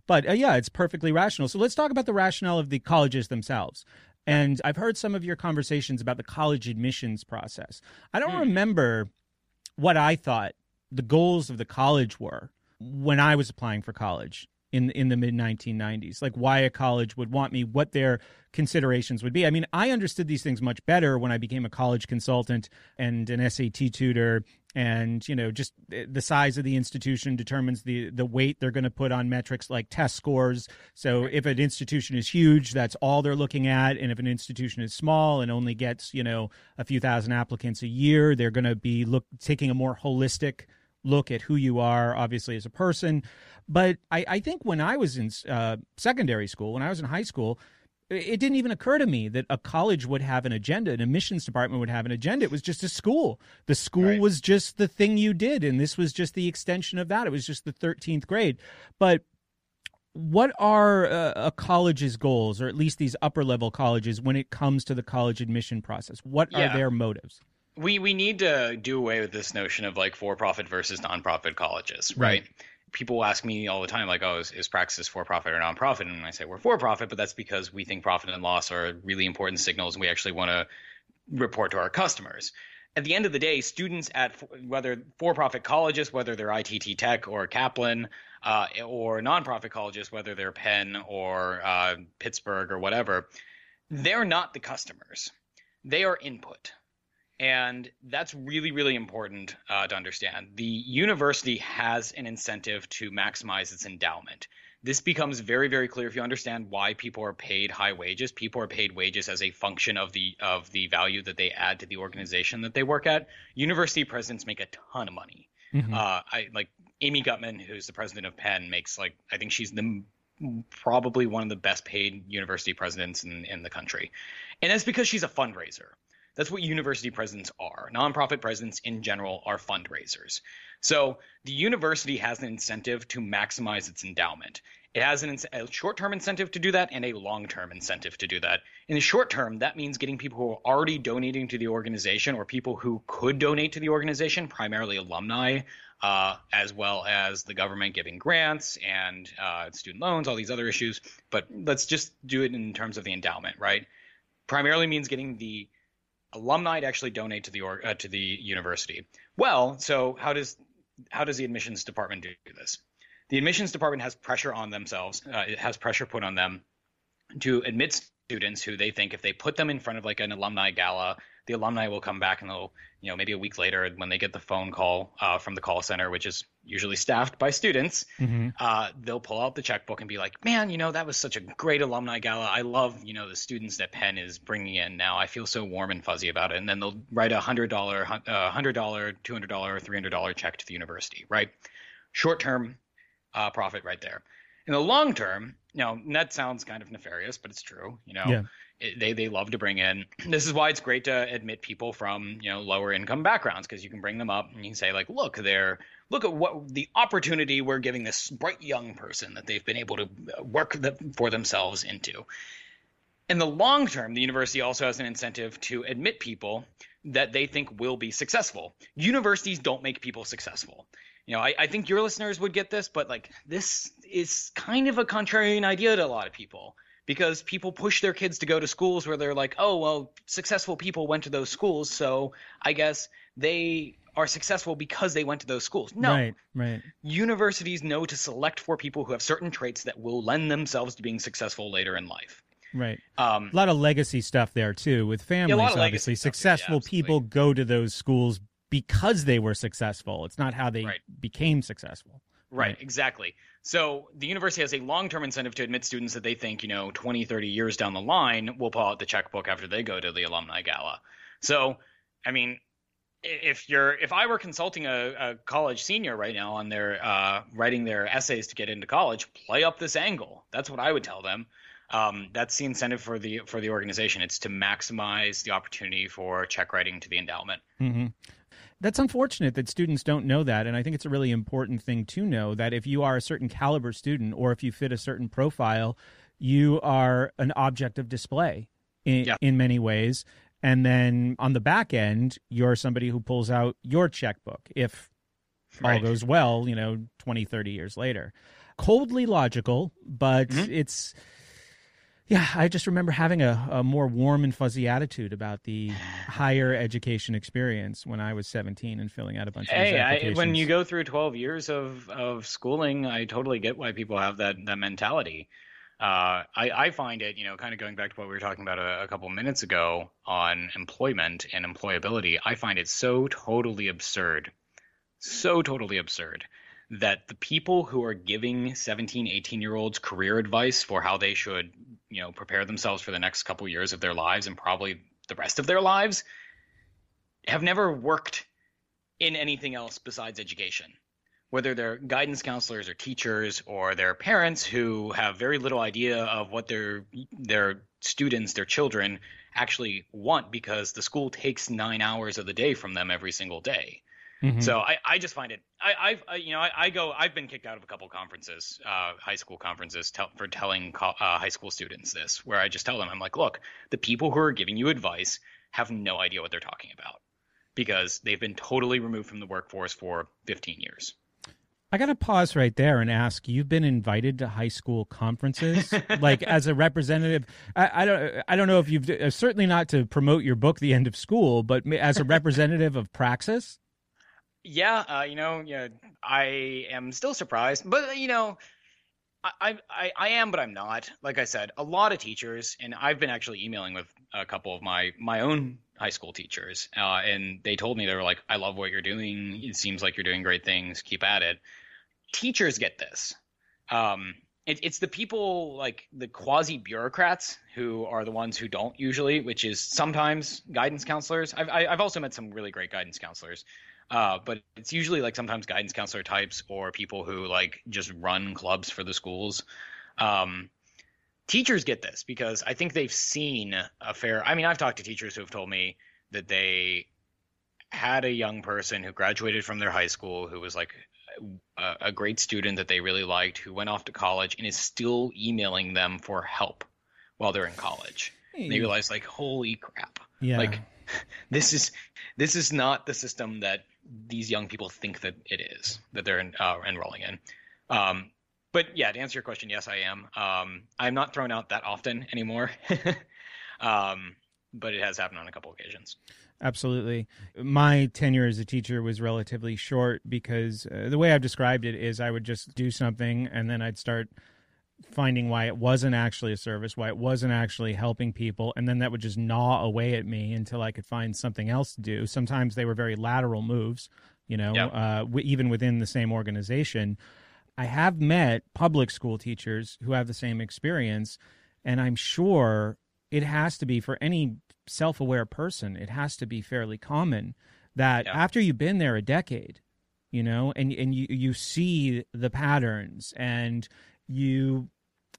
But uh, yeah, it's perfectly rational. So let's talk about the rationale of the colleges themselves. And I've heard some of your conversations about the college admissions process. I don't mm. remember what I thought the goals of the college were when I was applying for college in in the mid 1990s like why a college would want me what their considerations would be. I mean i understood these things much better when i became a college consultant and an SAT tutor. And you know just the size of the institution determines the the weight they're going to put on metrics like test scores. So if an institution is huge that's all they're looking at. And if an institution is small and only gets you know a few thousand applicants a year they're going to be look taking a more holistic look at who you are obviously as a person but i, I think when i was in uh, secondary school when i was in high school it didn't even occur to me that a college would have an agenda, an admissions department would have an agenda. It was just a school. The school right. was just the thing you did, and this was just the extension of that. It was just the 13th grade. But what are uh, a college's goals, or at least these upper level colleges, when it comes to the college admission process? What yeah. are their motives? We we need to do away with this notion of like for profit versus nonprofit colleges, right? right people ask me all the time, like, "Oh, is, is Praxis for profit or nonprofit?" And I say we're for profit, but that's because we think profit and loss are really important signals, and we actually want to report to our customers. At the end of the day, students at whether for-profit colleges, whether they're ITT Tech or Kaplan, uh, or nonprofit colleges, whether they're Penn or uh, Pittsburgh or whatever, they're not the customers. They are input. And that's really, really important uh, to understand. The university has an incentive to maximize its endowment. This becomes very, very clear if you understand why people are paid high wages. People are paid wages as a function of the of the value that they add to the organization that they work at. University presidents make a ton of money. Mm-hmm. Uh, I like Amy Gutmann, who's the president of Penn, makes like I think she's the probably one of the best paid university presidents in, in the country, and that's because she's a fundraiser. That's what university presidents are. Nonprofit presidents in general are fundraisers. So the university has an incentive to maximize its endowment. It has an, a short term incentive to do that and a long term incentive to do that. In the short term, that means getting people who are already donating to the organization or people who could donate to the organization, primarily alumni, uh, as well as the government giving grants and uh, student loans, all these other issues. But let's just do it in terms of the endowment, right? Primarily means getting the alumni to actually donate to the or, uh, to the university. Well, so how does how does the admissions department do this? The admissions department has pressure on themselves. Uh, it has pressure put on them to admit students who they think if they put them in front of like an alumni gala the alumni will come back and they'll, you know, maybe a week later when they get the phone call uh, from the call center, which is usually staffed by students, mm-hmm. uh, they'll pull out the checkbook and be like, man, you know, that was such a great alumni gala. I love, you know, the students that Penn is bringing in now. I feel so warm and fuzzy about it. And then they'll write a hundred dollar, uh, hundred dollar, two hundred dollar, three hundred dollar check to the university, right? Short term uh, profit right there. In the long term, you know, that sounds kind of nefarious, but it's true. You know, yeah they they love to bring in. This is why it's great to admit people from you know lower income backgrounds because you can bring them up and you can say like, look, they're look at what the opportunity we're giving this bright young person that they've been able to uh, work the, for themselves into. In the long term, the university also has an incentive to admit people that they think will be successful. Universities don't make people successful. You know, I, I think your listeners would get this, but like this is kind of a contrarian idea to a lot of people because people push their kids to go to schools where they're like, oh, well, successful people went to those schools, so I guess they are successful because they went to those schools. No. Right, right. Universities know to select for people who have certain traits that will lend themselves to being successful later in life. Right. Um, a lot of legacy stuff there too with families. legacy obviously, stuff, yeah, successful people go to those schools because they were successful. It's not how they Right. became successful. Right, exactly. So the university has a long-term incentive to admit students that they think, you know, 20, 30 years down the line will pull out the checkbook after they go to the alumni gala. So, I mean, if you're if I were consulting a, a college senior right now on their uh, writing their essays to get into college, play up this angle. That's what I would tell them. Um, that's the incentive for the for the organization. It's to maximize the opportunity for check writing to the endowment. hmm That's unfortunate that students don't know that. And I think it's a really important thing to know that if you are a certain caliber student or if you fit a certain profile, you are an object of display in, Yeah. in many ways. And then on the back end, you're somebody who pulls out your checkbook if all goes well, you know, 20, 30 years later. Coldly logical, but Mm-hmm. it's yeah, I just remember having a, a more warm and fuzzy attitude about the [sighs] higher education experience when I was 17 and filling out a bunch of Hey, I, applications. when you go through 12 years of, of schooling, I totally get why people have that, that mentality. Uh, I, I find it, you know, kind of going back to what we were talking about a, a couple minutes ago on employment and employability, I find it so totally absurd, so totally absurd that the people who are giving 17, 18 year olds career advice for how they should, you know, prepare themselves for the next couple years of their lives and probably the rest of their lives have never worked in anything else besides education. Whether they're guidance counselors or teachers or their parents who have very little idea of what their their students, their children actually want because the school takes nine hours of the day from them every single day. Mhm. So I, I just find it I, I've I, you know I, I go I've been kicked out of a couple conferences uh, high school conferences tell, for telling co- uh, high school students this where I just tell them I'm like look the people who are giving you advice have no idea what they're talking about because they've been totally removed from the workforce for 15 years. I got to pause right there and ask: You've been invited to high school conferences, like as a representative. I, I don't. I don't know if you've uh, certainly not to promote your book, The End of School, but as a representative of Praxis. Yeah, uh, you know, yeah, I am still surprised, but you know, I, I I am, but I'm not. Like I said, a lot of teachers, and I've been actually emailing with a couple of my my own high school teachers, uh, and they told me they were like, "I love what you're doing. It seems like you're doing great things. Keep at it." Teachers get this. Um, it, it's the people like the quasi bureaucrats who are the ones who don't usually, which is sometimes guidance counselors. I've I- I've also met some really great guidance counselors. Uh, but it's usually like sometimes guidance counselor types or people who like just run clubs for the schools. Um, teachers get this because I think they've seen a fair. I mean, I've talked to teachers who have told me that they had a young person who graduated from their high school who was like a, a great student that they really liked who went off to college and is still emailing them for help while they're in college. And they realize like, holy crap! Yeah. Like [laughs] this is this is not the system that these young people think that it is that they're in, uh, enrolling in. Um, but yeah, to answer your question, yes, I am. Um, I'm not thrown out that often anymore, [laughs] um, but it has happened on a couple occasions. Absolutely. My tenure as a teacher was relatively short because uh, the way I've described it is I would just do something and then I'd start finding why it wasn't actually a service, why it wasn't actually helping people, and then that would just gnaw away at me until I could find something else to do. Sometimes they were very lateral moves, you know, Yeah. uh, w- even within the same organization. I have met public school teachers who have the same experience, and I'm sure it has to be for any self aware person, it has to be fairly common that Yeah. after you've been there a decade, you know, and, and you, you see the patterns and you,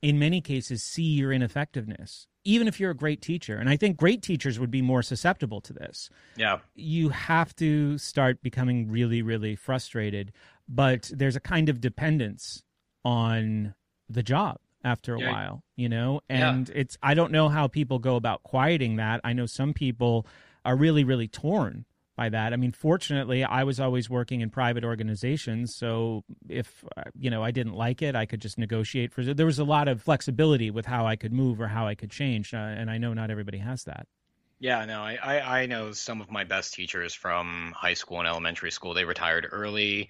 in many cases, see your ineffectiveness, even if you're a great teacher. And I think great teachers would be more susceptible to this Yeah. you have to start becoming really, really frustrated. But there's a kind of dependence on the job after a Yeah. while, you know? Yeah. And it's, I don't know how people go about quieting that. I know some people are really, really torn by that. I mean, fortunately, I was always working in private organizations. So if, uh, you know, I didn't like it, I could just negotiate for There was a lot of flexibility with how I could move or how I could change. Uh, and I know not everybody has that. Yeah, no, I, I know some of my best teachers from high school and elementary school. They retired early,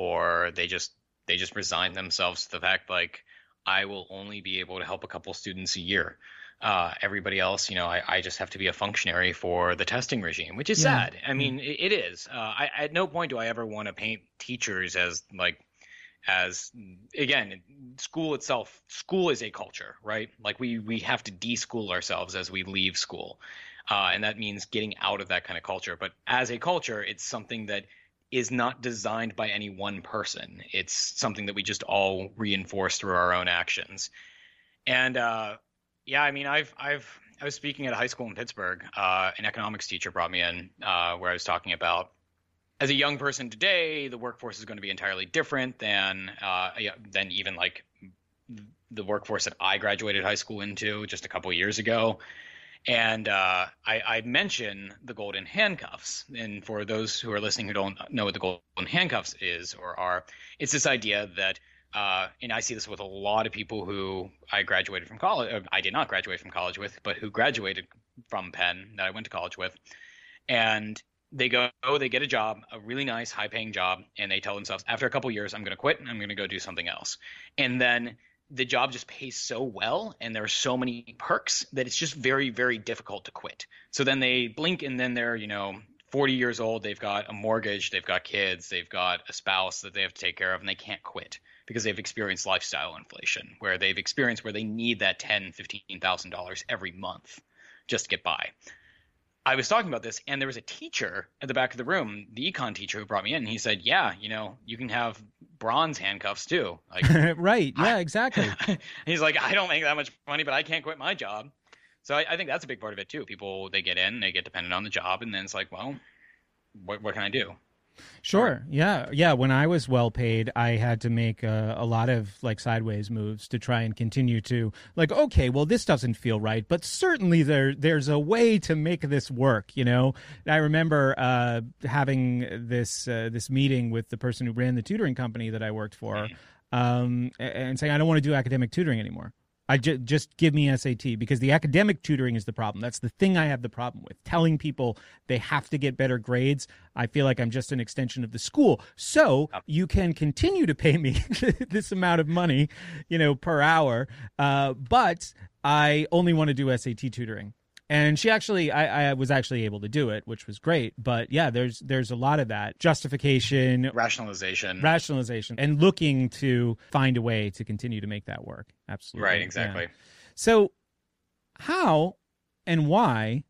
or they just they just resigned themselves to the fact like I will only be able to help a couple students a year. Uh, everybody else, you know, I, I just have to be a functionary for the testing regime, which is Yeah. sad. I mean, it, it is. Uh, I, at no point do I ever want to paint teachers as like, as again, school itself. School is a culture, right? Like we we have to de-school ourselves as we leave school, uh, and that means getting out of that kind of culture. But as a culture, it's something that is not designed by any one person. It's something that we just all reinforce through our own actions. And uh, yeah, I mean, I've I've I was speaking at a high school in Pittsburgh. Uh, an economics teacher brought me in uh, where I was talking about as a young person today, the workforce is going to be entirely different than uh, than even like the workforce that I graduated high school into just a couple years ago. And uh, I, I mention the golden handcuffs. And for those who are listening who don't know what the golden handcuffs is or are, it's this idea that, uh, and I see this with a lot of people who I graduated from college, uh, I did not graduate from college with, but who graduated from Penn that I went to college with. And they go, they get a job, a really nice, high paying job, and they tell themselves, after a couple years, I'm going to quit and I'm going to go do something else. And then the job just pays so well and there are so many perks that it's just very very difficult to quit so then they blink and then they're you know 40 years old they've got a mortgage they've got kids they've got a spouse that they have to take care of and they can't quit because they've experienced lifestyle inflation where they've experienced where they need that 10 15000 dollars every month just to get by I was talking about this, and there was a teacher at the back of the room, the econ teacher who brought me in. And he said, "Yeah, you know, you can have bronze handcuffs too." Like, [laughs] right? Yeah, exactly. [laughs] he's like, "I don't make that much money, but I can't quit my job." So I, I think that's a big part of it too. People they get in, they get dependent on the job, and then it's like, well, what what can I do? Sure. Yeah. Yeah. When I was well paid, I had to make a, a lot of like sideways moves to try and continue to like, okay, well, this doesn't feel right, but certainly there there's a way to make this work. You know, I remember uh, having this uh, this meeting with the person who ran the tutoring company that I worked for, um, and saying I don't want to do academic tutoring anymore. I ju- just give me SAT because the academic tutoring is the problem. That's the thing I have the problem with. Telling people they have to get better grades. I feel like I'm just an extension of the school. So you can continue to pay me [laughs] this amount of money, you know, per hour. Uh, but I only want to do SAT tutoring. And she actually, I, I was actually able to do it, which was great. But yeah, there's there's a lot of that justification, rationalization, rationalization, and looking to find a way to continue to make that work. Absolutely, Right, exactly. Yeah. So, how and why?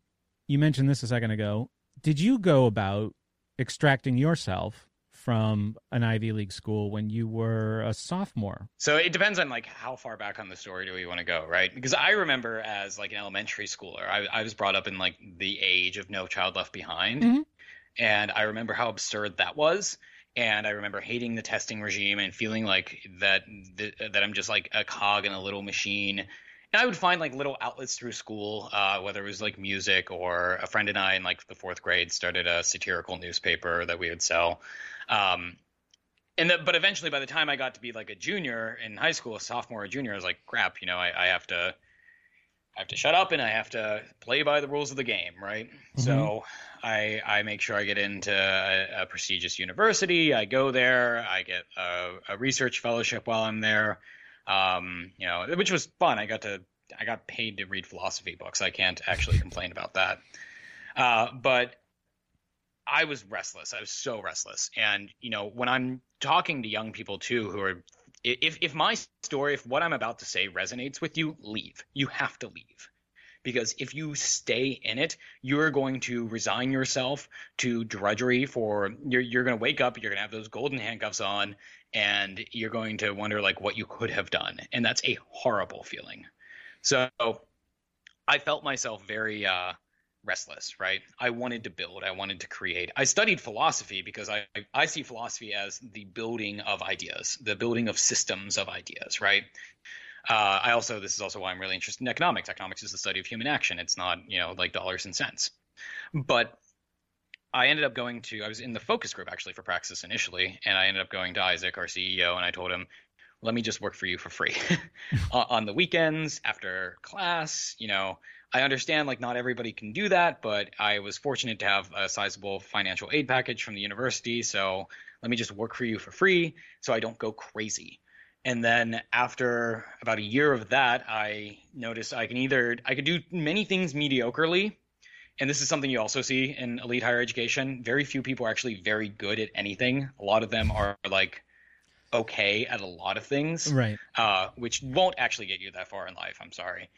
You mentioned this a second ago. Did you go about extracting yourself from an Ivy League school when you were a sophomore? So it depends on like how far back on the story do we want to go, right? Because I remember as like an elementary schooler, I, I was brought up in like the age of No Child Left Behind, Mhm. and I remember how absurd that was. And I remember hating the testing regime and feeling like that th- that I'm just like a cog in a little machine. And I would find like little outlets through school, uh, whether it was like music or a friend and I in like the fourth grade started a satirical newspaper that we would sell. Um, and the, but eventually, by the time I got to be like a junior in high school, a sophomore or junior, I was like, crap, you know, I, I have to, I have to shut up and I have to play by the rules of the game, right? So I I make sure I get into a, a prestigious university. I go there. I get a, a research fellowship while I'm there. Um, you know, which was fun. I got to I got paid to read philosophy books. I can't actually complain about that. Uh, but I was restless. I was so restless. And, you know, when I'm talking to young people too who are if if my story, if what I'm about to say resonates with you, leave. You have to leave. Because if you stay in it, you're going to resign yourself to drudgery for you're you're going to wake up, you're going to have those golden handcuffs on and you're going to wonder like what you could have done. And that's a horrible feeling. So I felt myself very uh restless, right? I wanted to build, I wanted to create. I studied philosophy because I I see philosophy as the building of ideas, the building of systems of ideas, right? Uh, I also this is also why I'm really interested in economics. Economics is the study of human action. It's not you know like dollars and cents. But I ended up going to I was in the focus group actually for Praxis initially, and I ended up going to Isaac, our CEO, and I told him, "Let me just work for you for free [laughs] on on the weekends after class." You know, I understand like not everybody can do that, but I was fortunate to have a sizable financial aid package from the university, so let me just work for you for free so I don't go crazy. And then after about a year of that, I noticed I can either I could do many things mediocrely, and this is something you also see in elite higher education. Very few people are actually very good at anything. A lot of them are like okay at a lot of things, Right. uh, which won't actually get you that far in life. I'm sorry.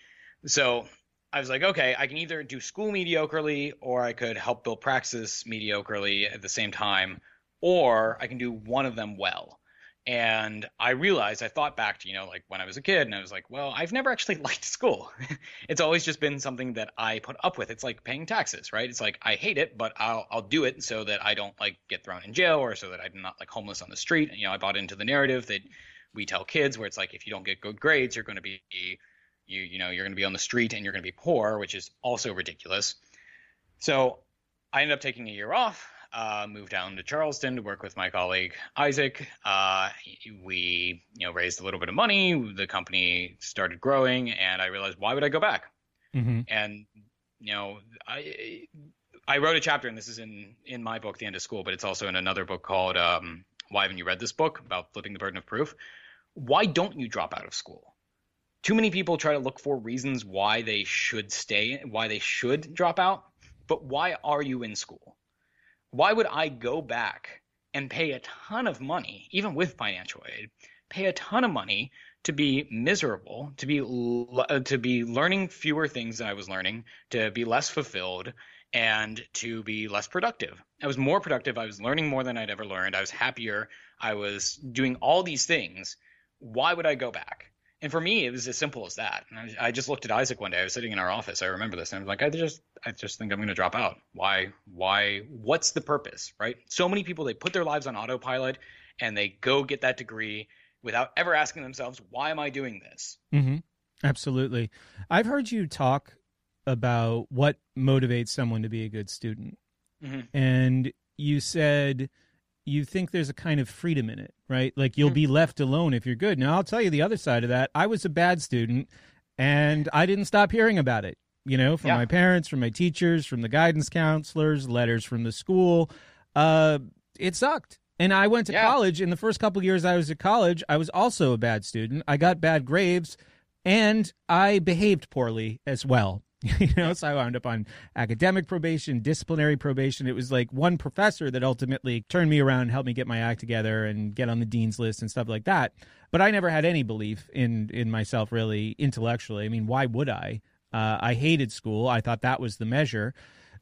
So I was like, okay, I can either do school mediocrely or I could help build praxis mediocrely at the same time, or I can do one of them well. And I realized, I thought back to, you know, like when I was a kid, and I was like, well, I've never actually [laughs] liked school. [laughs] it's always just been something that I put up with. It's like paying taxes, right? It's like I hate it, but I'll I'll do it so that I don't like get thrown in jail or so that I'm not like homeless on the street. And, You know, I bought into the narrative that we tell kids where it's like if you don't get good grades, you're going to be you you know you're going to be on the street and you're going to be poor, which is also ridiculous. So I ended up taking a year off, uh, moved down to Charleston to work with my colleague Isaac. Uh, we you know raised a little bit of money. The company started growing, and I realized why would I go back? Mm-hmm. And you know I I wrote a chapter, and this is in in my book, The End of School, but it's also in another book called um, Why Haven't You Read This Book about flipping the burden of proof. Why don't you drop out of school? Too many people try to look for reasons why they should stay, why they should drop out. But why are you in school? Why would I go back and pay a ton of money, even with financial aid, pay a ton of money to be miserable, to be uh, to be learning fewer things than I was learning, to be less fulfilled, and to be less productive. I was more productive. I was learning more than I'd ever learned. I was happier. I was doing all these things. Why would I go back? And for me, it was as simple as that. And I, I just looked at Isaac one day. I was sitting in our office. I remember this, and I was like, I just, I just think I'm going to drop out. Why? Why? What's the purpose? Right? So many people they put their lives on autopilot, and they go get that degree without ever asking themselves, why am I doing this? Mm-hmm. Absolutely. I've heard you talk about what motivates someone to be a good student, Mhm. and you said you think there's a kind of freedom in it, right? Like you'll be left alone if you're good. Now, I'll tell you the other side of that. I was a bad student and I didn't stop hearing about it, you know, from Yeah. my parents, from my teachers, from the guidance counselors, letters from the school. Uh, it sucked. And I went to college. In the first couple of years I was at college, I was also a bad student. I got bad grades and I behaved poorly as well. [laughs] you know, so I wound up on academic probation, disciplinary probation. It was like one professor that ultimately turned me around, helped me get my act together, and get on the dean's list and stuff like that. But I never had any belief in in myself really intellectually. I mean, why would I? Uh, I hated school. I thought that was the measure.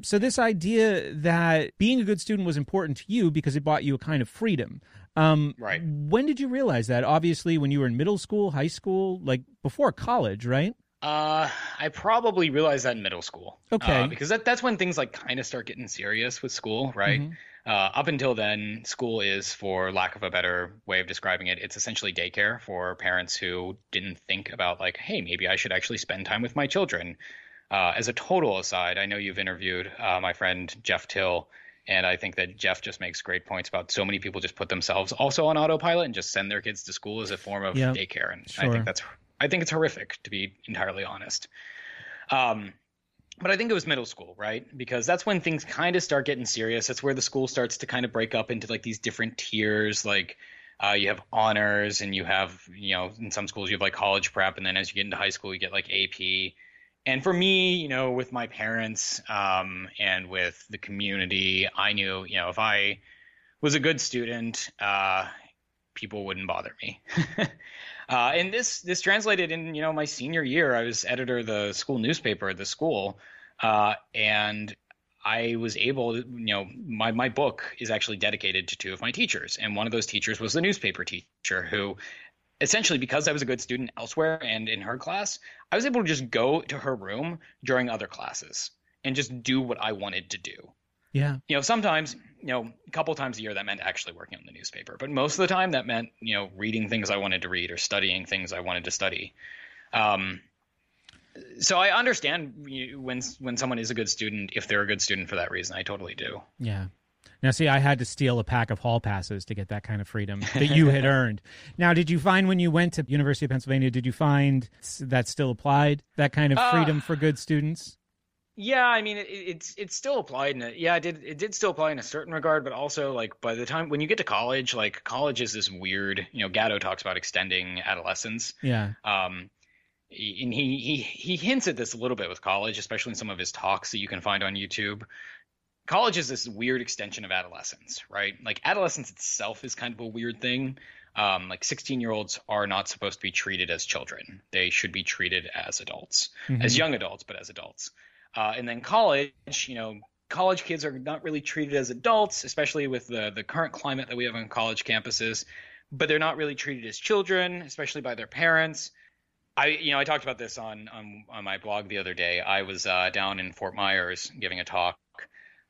So this idea that being a good student was important to you because it brought you a kind of freedom. Um, right. When did you realize that? Obviously, when you were in middle school, high school, like before college, right? Uh, I probably realized that in middle school. Okay. Uh, because that, that's when things like kind of start getting serious with school, right? Mhm. Uh, up until then, school is, for lack of a better way of describing it, it's essentially daycare for parents who didn't think about like, hey, maybe I should actually spend time with my children. Uh, as a total aside, I know you've interviewed uh, my friend Jeff Till, and I think that Jeff just makes great points about so many people just put themselves also on autopilot and just send their kids to school as a form of Yep. daycare, and I think that's I think it's horrific to be entirely honest. Um, but I think it was middle school, right? Because that's when things kind of start getting serious. That's where the school starts to kind of break up into like these different tiers. Like uh, you have honors, and you have, you know, in some schools you have like college prep, and then as you get into high school, you get like AP. And for me, you know, with my parents um, and with the community, I knew, you know, if I was a good student, uh, people wouldn't bother me. [laughs] uh, and this this translated in you know my senior year. I was editor of the school newspaper at the school, uh, and I was able, you know, my my book is actually dedicated to two of my teachers, and one of those teachers was the newspaper teacher who. Essentially, because I was a good student elsewhere and in her class, I was able to just go to her room during other classes and just do what I wanted to do Yeah. you know, sometimes, you know, a couple times a year that meant actually working on the newspaper, but most of the time that meant, you know, reading things I wanted to read or studying things I wanted to study. Um, so I understand when when someone is a good student, if they're a good student for that reason, I totally do. Yeah. Now, see, I had to steal a pack of hall passes to get that kind of freedom [laughs] that you had earned. Now, did you find when you went to University of Pennsylvania, did you find that still applied, that kind of Uh, freedom for good students? Yeah, I mean, it, it's it's still applied in a yeah, it did it did still apply in a certain regard, but also like by the time when you get to college, like college is this weird, you know, Gatto talks about extending adolescence. Yeah. Um, and he he he hints at this a little bit with college, especially in some of his talks that you can find on YouTube. College is this weird extension of adolescence, right? Like adolescence itself is kind of a weird thing. Um, like 16 year olds are not supposed to be treated as children; they should be treated as adults, Mhm. as young adults, but as adults. Uh, and then college, you know, college kids are not really treated as adults, especially with the the current climate that we have on college campuses. But they're not really treated as children, especially by their parents. I, you know, I talked about this on on, on my blog the other day. I was uh, down in Fort Myers giving a talk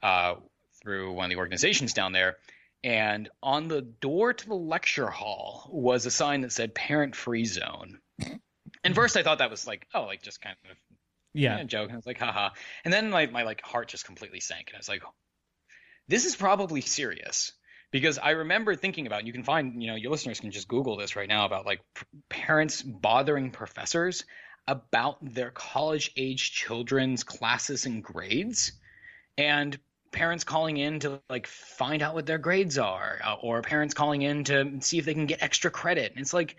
uh, through one of the organizations down there, and on the door to the lecture hall was a sign that said "Parent Free Zone." And first, I thought that was like, oh, like just kind of Yeah. a joke. And I was like, haha. And then my, my like heart just completely sank. And I was like, this is probably serious. Because I remember thinking about, you can find, you know, your listeners can just Google this right now about like parents bothering professors about their college age children's classes and grades. And parents calling in to like find out what their grades are, uh, or parents calling in to see if they can get extra credit. And it's like,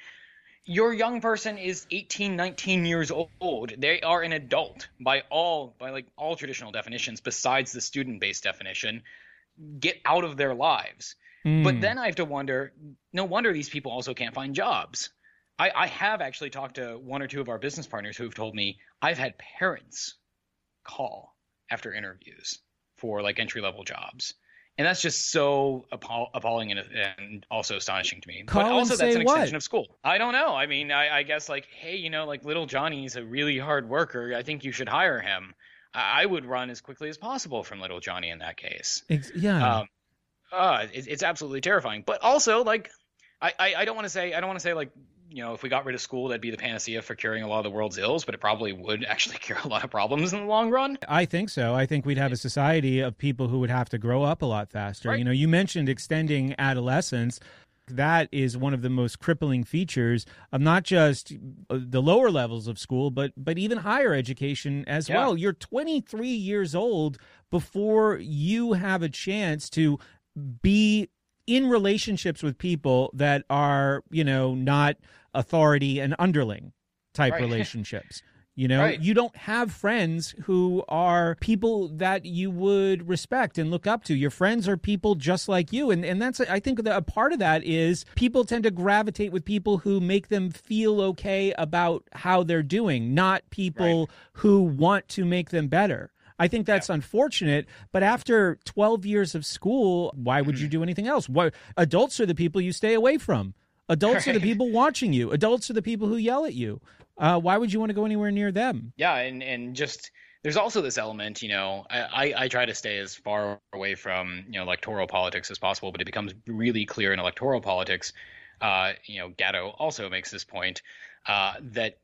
your young person is 18 19 years old. They are an adult by all by like all traditional definitions besides the student based definition. Get out of their lives. Hmm. but then i have to wonder no wonder these people also can't find jobs. I, I have actually talked to one or two of our business partners who have told me i've had parents call after interviews for like entry level jobs and that's just so appall- appalling and, and also astonishing to me. Call but also, that's an what? extension of school. I don't know. I mean, I, I guess like, hey, you know, like little Johnny's a really hard worker. I think you should hire him. I, I would run as quickly as possible from little Johnny in that case. Yeah. Um, uh, it, it's absolutely terrifying. But also, like, I, I, I don't want to say I don't want to say like you know if we got rid of school that'd be the panacea for curing a lot of the world's ills, but it probably would [laughs] actually cure a lot of problems in the long run. I think so. I think we'd have a society of people who would have to grow up a lot faster. You know, you mentioned extending adolescence. That is one of the most crippling features of not just uh, the lower levels of school, but but even higher education as Yeah. well. You're 23 years old before you have a chance to be in relationships with people that are, you know, not authority and underling type Right. [laughs] relationships. You know, Right. you don't have friends who are people that you would respect and look up to. Your friends are people just like you. And, and that's, I think, that a part of that is people tend to gravitate with people who make them feel okay about how they're doing, not people who want to make them better. I think that's unfortunate, but after 12 years of school, why would you mm-hmm. do anything else? Why, adults are the people you stay away from. Adults are the people watching you. Adults are the people who yell at you. Uh, why would you want to go anywhere near them? Yeah, and and just there's also this element, you know, I, I, I try to stay as far away from you know electoral politics as possible, but it becomes really clear in electoral politics. Uh, you know, Gatto also makes this point uh, that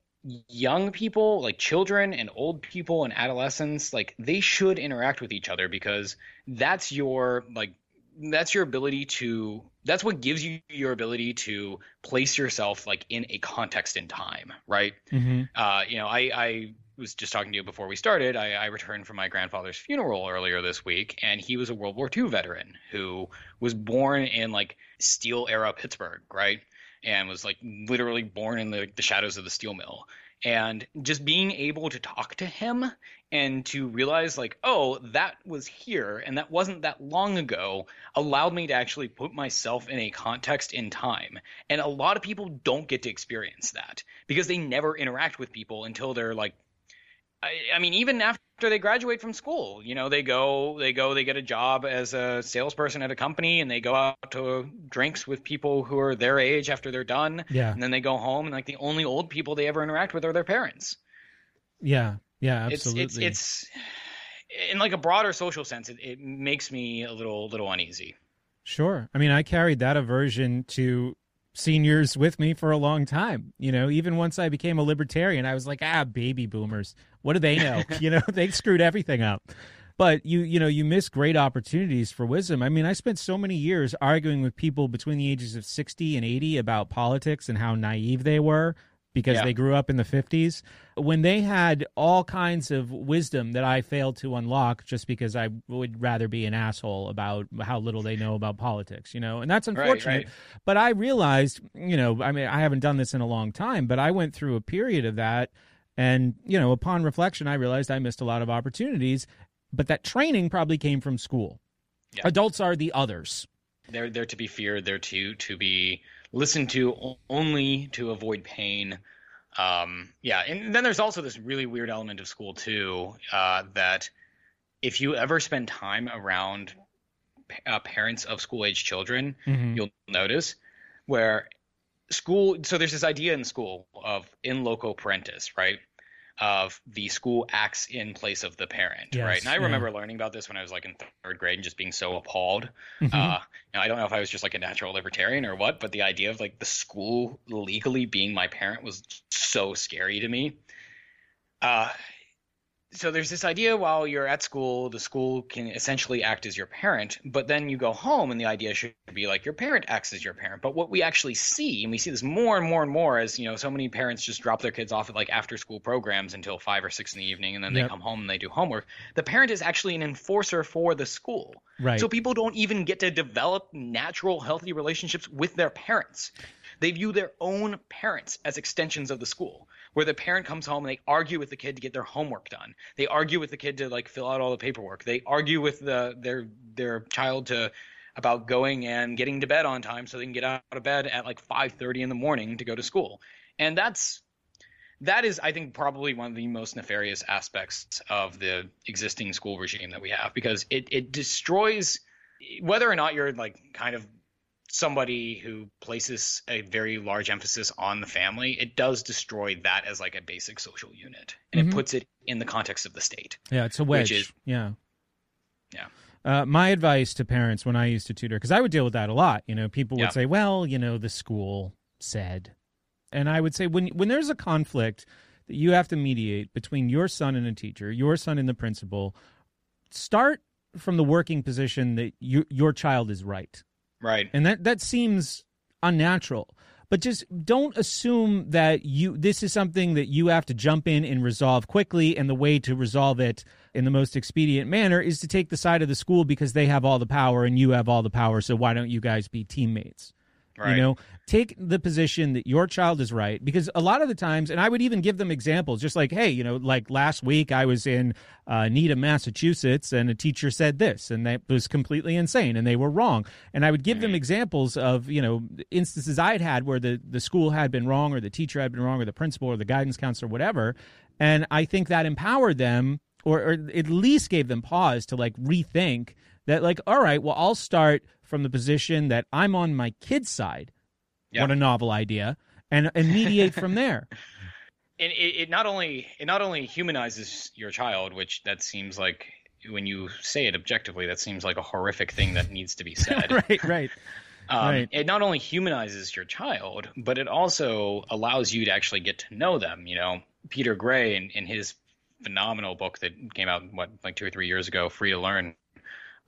young people, like children and old people and adolescents, like they should interact with each other because that's your like that's your ability to that's what gives you your ability to place yourself like in a context in time, right? Mm-hmm. uh, you know, I, I was just talking to you before we started. I, I returned from my grandfather's funeral earlier this week, and he was a World War II veteran who was born in like steel era Pittsburgh, right? And was like literally born in the, the shadows of the steel mill. And just being able to talk to him and to realize, like, oh, that was here and that wasn't that long ago, allowed me to actually put myself in a context in time. And a lot of people don't get to experience that because they never interact with people until they're like I, I mean, even after they graduate from school, you know, they go, they go, they get a job as a salesperson at a company, and they go out to drinks with people who are their age after they're done. Yeah. And then they go home, and like the only old people they ever interact with are their parents. Yeah, yeah, It's absolutely. it's it's in like a broader social sense, it, it makes me a little little uneasy. Sure. I mean, I carried that aversion to seniors with me for a long time. You know, even once I became a libertarian, I was like, ah, baby boomers. What do they know? [laughs] you know, [laughs] they screwed everything up. But you, you know, you miss great opportunities for wisdom. I mean, I spent so many years arguing with people between the ages of 60 and 80 about politics and how naive they were because Yeah. they grew up in the 50s when they had all kinds of wisdom that I failed to unlock just because I would rather be an asshole about how little they know about politics, you know. And that's unfortunate. right. But I realized, you know, I mean I haven't done this in a long time, but I went through a period of that and, you know, upon reflection I realized I missed a lot of opportunities, but that training probably came from school. Adults are the others. They're they're to be feared. They're to to be listened to only to avoid pain. Um, yeah, and then there's also this really weird element of school too uh, that if you ever spend time around uh, parents of school age children, Mhm. you'll notice where school. So there's this idea in school of in loco parentis, right? Of the school acts in place of the parent, Yes, right? And I yeah. remember learning about this when I was like in third grade and just being so appalled. Mhm. Uh, now, I don't know if I was just like a natural libertarian or what, but the idea of like the school legally being my parent was so scary to me. Uh, so there's this idea while you're at school, the school can essentially act as your parent, but then you go home and the idea should be like your parent acts as your parent. But what we actually see, and we see this more and more and more as, you know, so many parents just drop their kids off at like after school programs until five or six in the evening and then Yep. they come home and they do homework. The parent is actually an enforcer for the school. Right. So people don't even get to develop natural, healthy relationships with their parents. They view their own parents as extensions of the school, where the parent comes home and they argue with the kid to get their homework done. They argue with the kid to like fill out all the paperwork. They argue with the their their child to about going and getting to bed on time so they can get out of bed at like 5:30 in the morning to go to school. And that's that is i think probably one of the most nefarious aspects of the existing school regime that we have because it, it destroys whether or not you're like kind of somebody who places a very large emphasis on the family it does destroy that as like a basic social unit and Mhm. it puts it in the context of the state Yeah, it's a wedge. is yeah. yeah Uh, my advice to parents when I used to tutor, because I would deal with that a lot. You know, people would Yeah. say, "Well, you know, the school said," and I would say, when when there's a conflict that you have to mediate between your son and a teacher, your son and the principal, start from the working position that you, your child is right. Right And that that seems unnatural. But just don't assume that you this is something that you have to jump in and resolve quickly and the way to resolve it in the most expedient manner is to take the side of the school because they have all the power and you have all the power so why don't you guys be teammates? Right. You know, take the position that your child is right because a lot of the times, and I would even give them examples, just like, hey, you know, like last week I was in uh, Needham, Massachusetts, and a teacher said this, and that was completely insane, and they were wrong. And I would give them examples of, you know, instances I had had where the, the school had been wrong, or the teacher had been wrong, or the principal, or the guidance counselor, whatever. And I think that empowered them, or, or at least gave them pause to like rethink that, like, all right, well, I'll start from the position that I'm on my kid's side. What a novel idea. And, and mediate from [laughs] there. and it, it not only it not only humanizes your child which that seems like when you say it objectively that seems like a horrific thing that needs to be [laughs] said right, right. [laughs] Um, Right. It not only humanizes your child, but it also allows you to actually get to know them. You know, Peter Gray in, in his phenomenal book that came out what like two or three years ago, Free to Learn,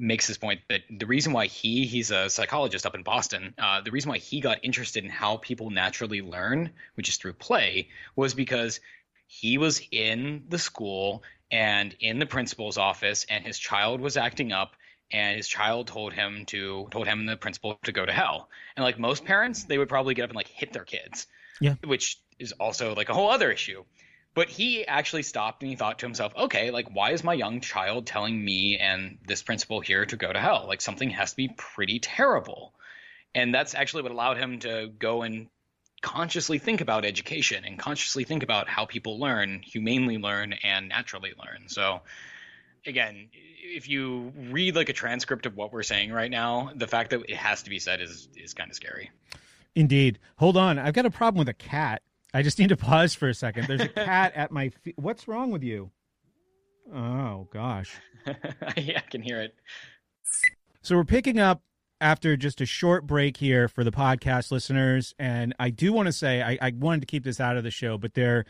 makes this point that the reason why he he's a psychologist up in Boston, uh, the reason why he got interested in how people naturally learn, which is through play, was because he was in the school and in the principal's office, and his child was acting up, and his child told him to told him and the principal to go to hell. And like most parents, they would probably get up and like hit their kids. Yeah. Which is also like a whole other issue. But he actually stopped and he thought to himself, okay, like why is my young child telling me and this principal here to go to hell? Like something has to be pretty terrible. And that's actually what allowed him to go and consciously think about education and consciously think about how people learn, humanely learn, and naturally learn. So, again, if you read like a transcript of what we're saying right now, the fact that it has to be said is is kind of scary. Indeed. Hold on. I've got a problem with a cat. I just need to pause for a second. There's a [laughs] cat at my feet. What's wrong with you? Oh, gosh. [laughs] yeah, I can hear it. So we're picking up after just a short break here for the podcast listeners. And I do want to say, I, I wanted to keep this out of the show, but there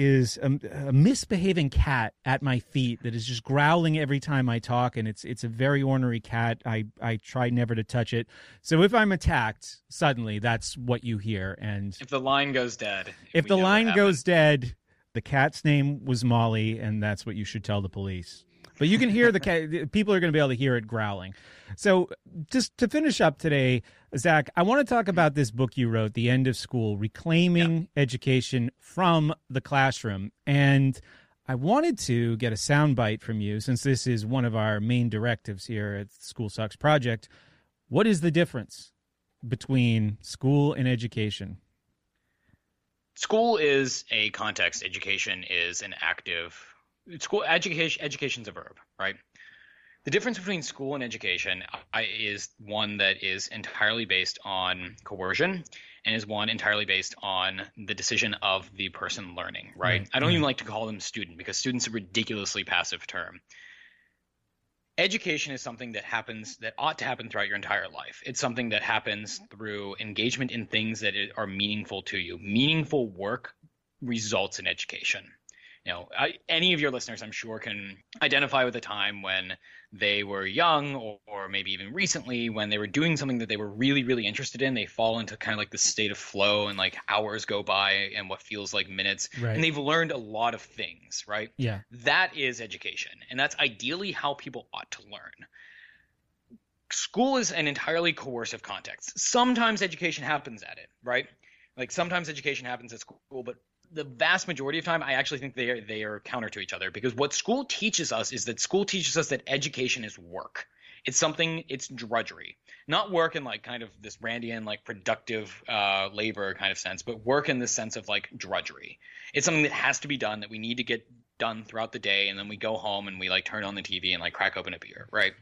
is a, a, misbehaving cat at my feet that is just growling every time I talk, and it's it's a very ornery cat. I I try never to touch it. So if I'm attacked suddenly, that's what you hear. And if the line goes dead, if the line goes dead, the cat's name was Molly, and that's what you should tell the police. But you can hear the cat. [laughs] People are going to be able to hear it growling. So just to finish up today, Zach, I want to talk about this book you wrote, The End of School: Reclaiming yeah. Education from the Classroom, and I wanted to get a soundbite from you since this is one of our main directives here at the School Sucks Project. What is the difference between school and education? School is a context. Education is an active school education education's a verb, right? The difference between school and education is one that is entirely based on coercion and is one entirely based on the decision of the person learning, right? I don't even mm-hmm. like to call them student because student's a ridiculously passive term. Education is something that happens that ought to happen throughout your entire life. It's something that happens through engagement in things that are meaningful to you. Meaningful work results in education you know, I, any of your listeners, I'm sure, can identify with a time when they were young or, or, maybe even recently when they were doing something that they were really, really interested in. They fall into kind of like the state of flow and like hours go by and what feels like minutes. Right. And they've learned a lot of things, right? Yeah. That is education. And that's ideally how people ought to learn. School is an entirely coercive context. Sometimes education happens at it, right? Like sometimes education happens at school, but the vast majority of time, I actually think they are, they are counter to each other because what school teaches us is that school teaches us that education is work. It's something, it's drudgery, not work in like kind of this Randian like productive uh, labor kind of sense, but work in the sense of like drudgery. It's something that has to be done that we need to get done throughout the day, and then we go home and we like turn on the TV and like crack open a beer, right?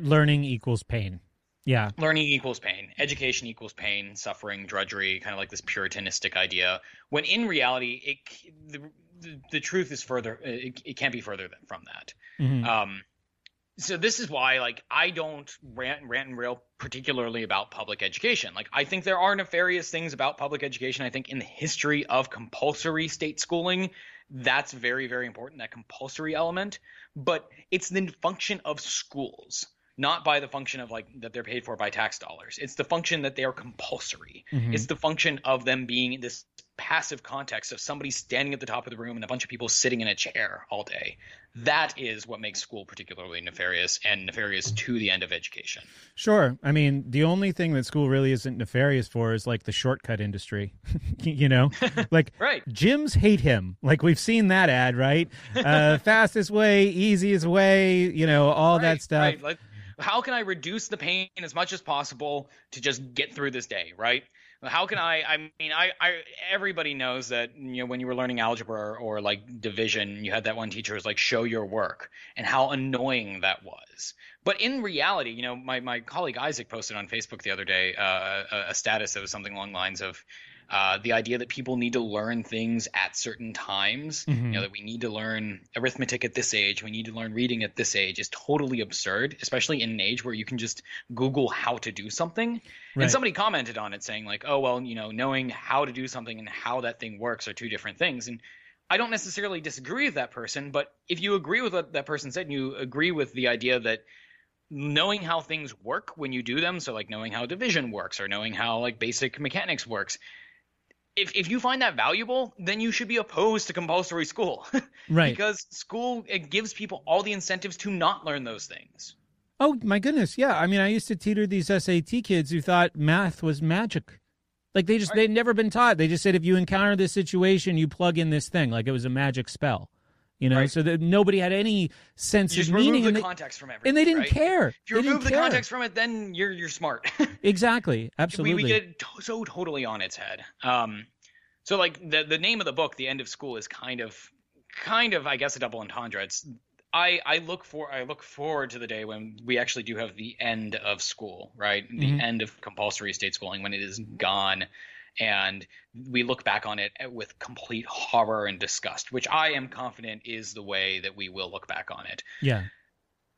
Learning equals pain. Yeah. Learning equals pain. Education equals pain, suffering, drudgery, kind of like this puritanistic idea. When in reality, it the, the, the truth is further. It, it, can't be further than, from that. Mm-hmm. Um, so this is why, like, I don't rant, rant and rail particularly about public education. Like, I think there are nefarious things about public education. I think in the history of compulsory state schooling, that's very, very important. That compulsory element, but it's the function of schools not by the function of like that they're paid for by tax dollars. It's the function that they are compulsory. Mm-hmm. It's the function of them being in this passive context of somebody standing at the top of the room and a bunch of people sitting in a chair all day. That is what makes school particularly nefarious and nefarious to the end of education. Sure. I mean, the only thing that school really isn't nefarious for is like the shortcut industry. [laughs] you know, [laughs] like right. gyms hate him. Like we've seen that ad, right? [laughs] Uh, fastest way, easiest way, you know, all right, that stuff. Right. Like, how can I reduce the pain as much as possible to just get through this day, right? How can I? I mean, I, I everybody knows that you know when you were learning algebra or, or like division, you had that one teacher was like, "Show your work," and how annoying that was. But in reality, you know, my my colleague Isaac posted on Facebook the other day uh, a, a status that was something along the lines of, uh, the idea that people need to learn things at certain times, mm-hmm. you know, that we need to learn arithmetic at this age, we need to learn reading at this age is totally absurd, especially in an age where you can just Google how to do something. Right. And somebody commented on it saying, like, oh, well, you know, knowing how to do something and how that thing works are two different things. And I don't necessarily disagree with that person, but if you agree with what that person said and you agree with the idea that knowing how things work when you do them so like knowing how division works or knowing how like basic mechanics works if if you find that valuable, then you should be opposed to compulsory school. [laughs] right. Because school it gives people all the incentives to not learn those things. Oh my goodness, yeah. I mean, I used to tutor these SAT kids who thought math was magic. Like they just right. they'd never been taught. They just said if you encounter this situation, you plug in this thing like it was a magic spell. You know, right. so that nobody had any sense you of meaning. Remove the they, context from everything, and they didn't right? care. If you they remove the care. context from it, then you're you're smart. [laughs] exactly, absolutely. We, we get it to- so totally on its head. Um, so like the the name of the book, The End of School, is kind of kind of I guess a double entendre. It's I, I look for I look forward to the day when we actually do have the end of school, right? The Mm-hmm. end of compulsory state schooling when it is gone and we look back on it with complete horror and disgust, which I am confident is the way that we will look back on it. Yeah.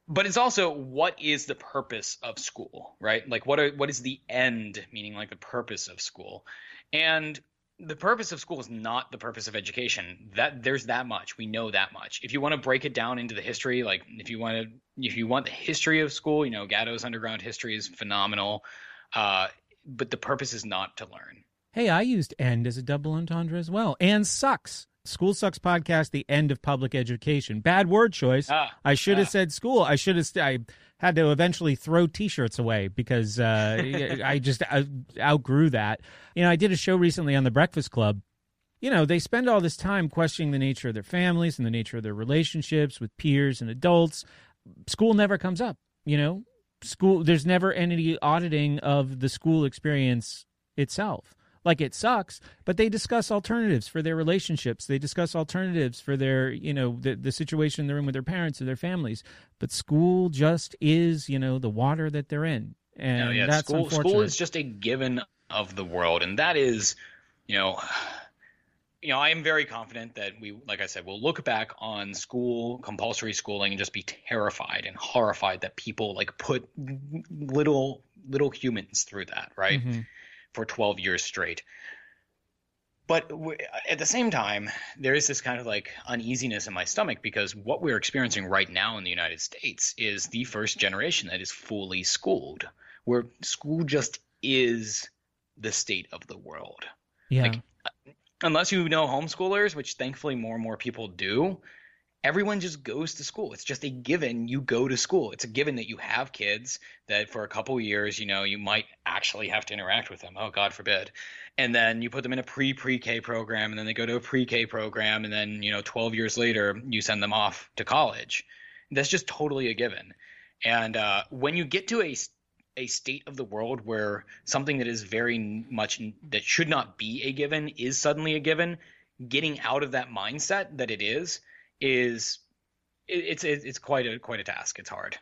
But it's also what is the purpose of school, right? Like what are what is the end, meaning like the purpose of school? And the purpose of school is not the purpose of education. That there's that much. We know that much. If you want to break it down into the history, like if you want to, if you want the history of school, you know, Gatto's underground history is phenomenal. Uh, but the purpose is not to learn. Hey, I used end as a double entendre as well. And sucks. School Sucks podcast, the end of public education. Bad word choice. Ah, I should have ah. said school. I should have. St- I had to eventually throw T-shirts away because uh, [laughs] I just out- outgrew that. You know, I did a show recently on the Breakfast Club. You know, they spend all this time questioning the nature of their families and the nature of their relationships with peers and adults. School never comes up. You know, school. There's never any auditing of the school experience itself like it sucks but they discuss alternatives for their relationships. They discuss alternatives for their you know the, the situation they're in with their parents or their families. But school just is you know the water that they're in. And No, yeah, that's school school is just a given of the world, and that is, you know, [sighs] you know, I am very confident that we, like I said, we'll look back on school, compulsory schooling, and just be terrified and horrified that people like put little little humans through that, right, Mhm. For 12 years straight. But at the same time, there is this kind of like uneasiness in my stomach because what we're experiencing right now in the United States is the first generation that is fully schooled, where school just is the state of the world. yeah uh, Unless you know homeschoolers, which thankfully more and more people do, everyone just goes to school. It's just a given you go to school. It's a given that you have kids that for a couple years, you know, you might actually have to interact with them. Oh, God forbid. And then you put them in a pre pre K program, and then they go to a pre K program, and then, you know, 12 years later, you send them off to college. That's just totally a given. And uh, when you get to a a state of the world where something that is very much that should not be a given is suddenly a given, getting out of that mindset that it is is it, it's it's quite a quite a task. It's hard.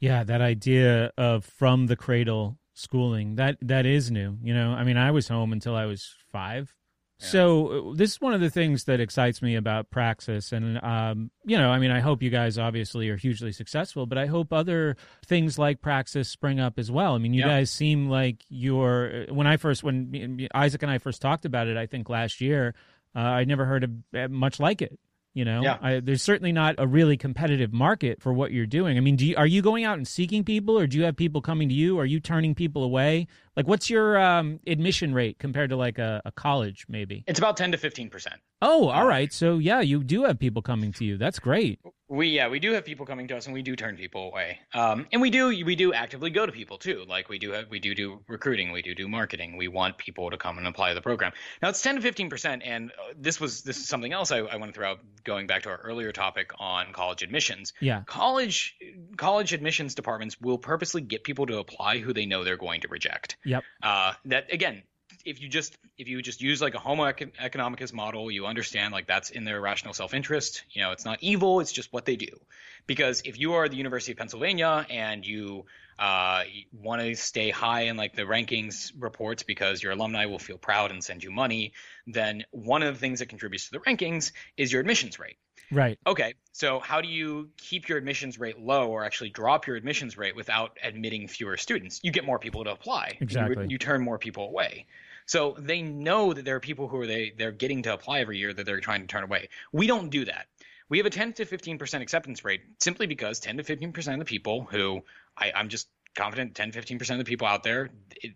Yeah, that idea of from the cradle schooling that that is new. You know, I mean, I was home until I was five. So uh, this is one of the things that excites me about Praxis, and um, you know, I mean, I hope you guys obviously are hugely successful, but I hope other things like Praxis spring up as well. I mean, you Yeah. guys seem like you're. When I first, when Isaac and I first talked about it, I think last year, uh, I never heard of uh, much like it. You know, Yeah. I, there's certainly not a really competitive market for what you're doing. I mean, do you, are you going out and seeking people, or do you have people coming to you? Are you turning people away? Like, what's your um, admission rate compared to like a, a college, maybe? It's about ten to fifteen percent. Oh, all right. So yeah, you do have people coming to you. That's great. We yeah we do have people coming to us and we do turn people away. Um, and we do we do actively go to people too. Like we do have, we do do recruiting. We do do marketing. We want people to come and apply to the program. Now it's ten to fifteen percent. And uh, this was this is something else I, I want to throw out. Going back to our earlier topic on college admissions. Yeah. College college admissions departments will purposely get people to apply who they know they're going to reject. Yep. Uh, that again, if you just if you just use like a homo econ- economicus model, you understand like that's in their rational self-interest. You know, it's not evil; it's just what they do. Because if you are the University of Pennsylvania and you uh, want to stay high in like the rankings reports because your alumni will feel proud and send you money, then one of the things that contributes to the rankings is your admissions rate. Right. Okay, so how do you keep your admissions rate low or actually drop your admissions rate without admitting fewer students? You get more people to apply. You- Exactly. You, turn more people away. So they know that there are people who are they they're getting to apply every year that they're trying to turn away. We don't do that. We have a 10 to 15 percent acceptance rate simply because 10 to 15 percent of the people who I, I'm just confident 10 15 percent of the people out there it,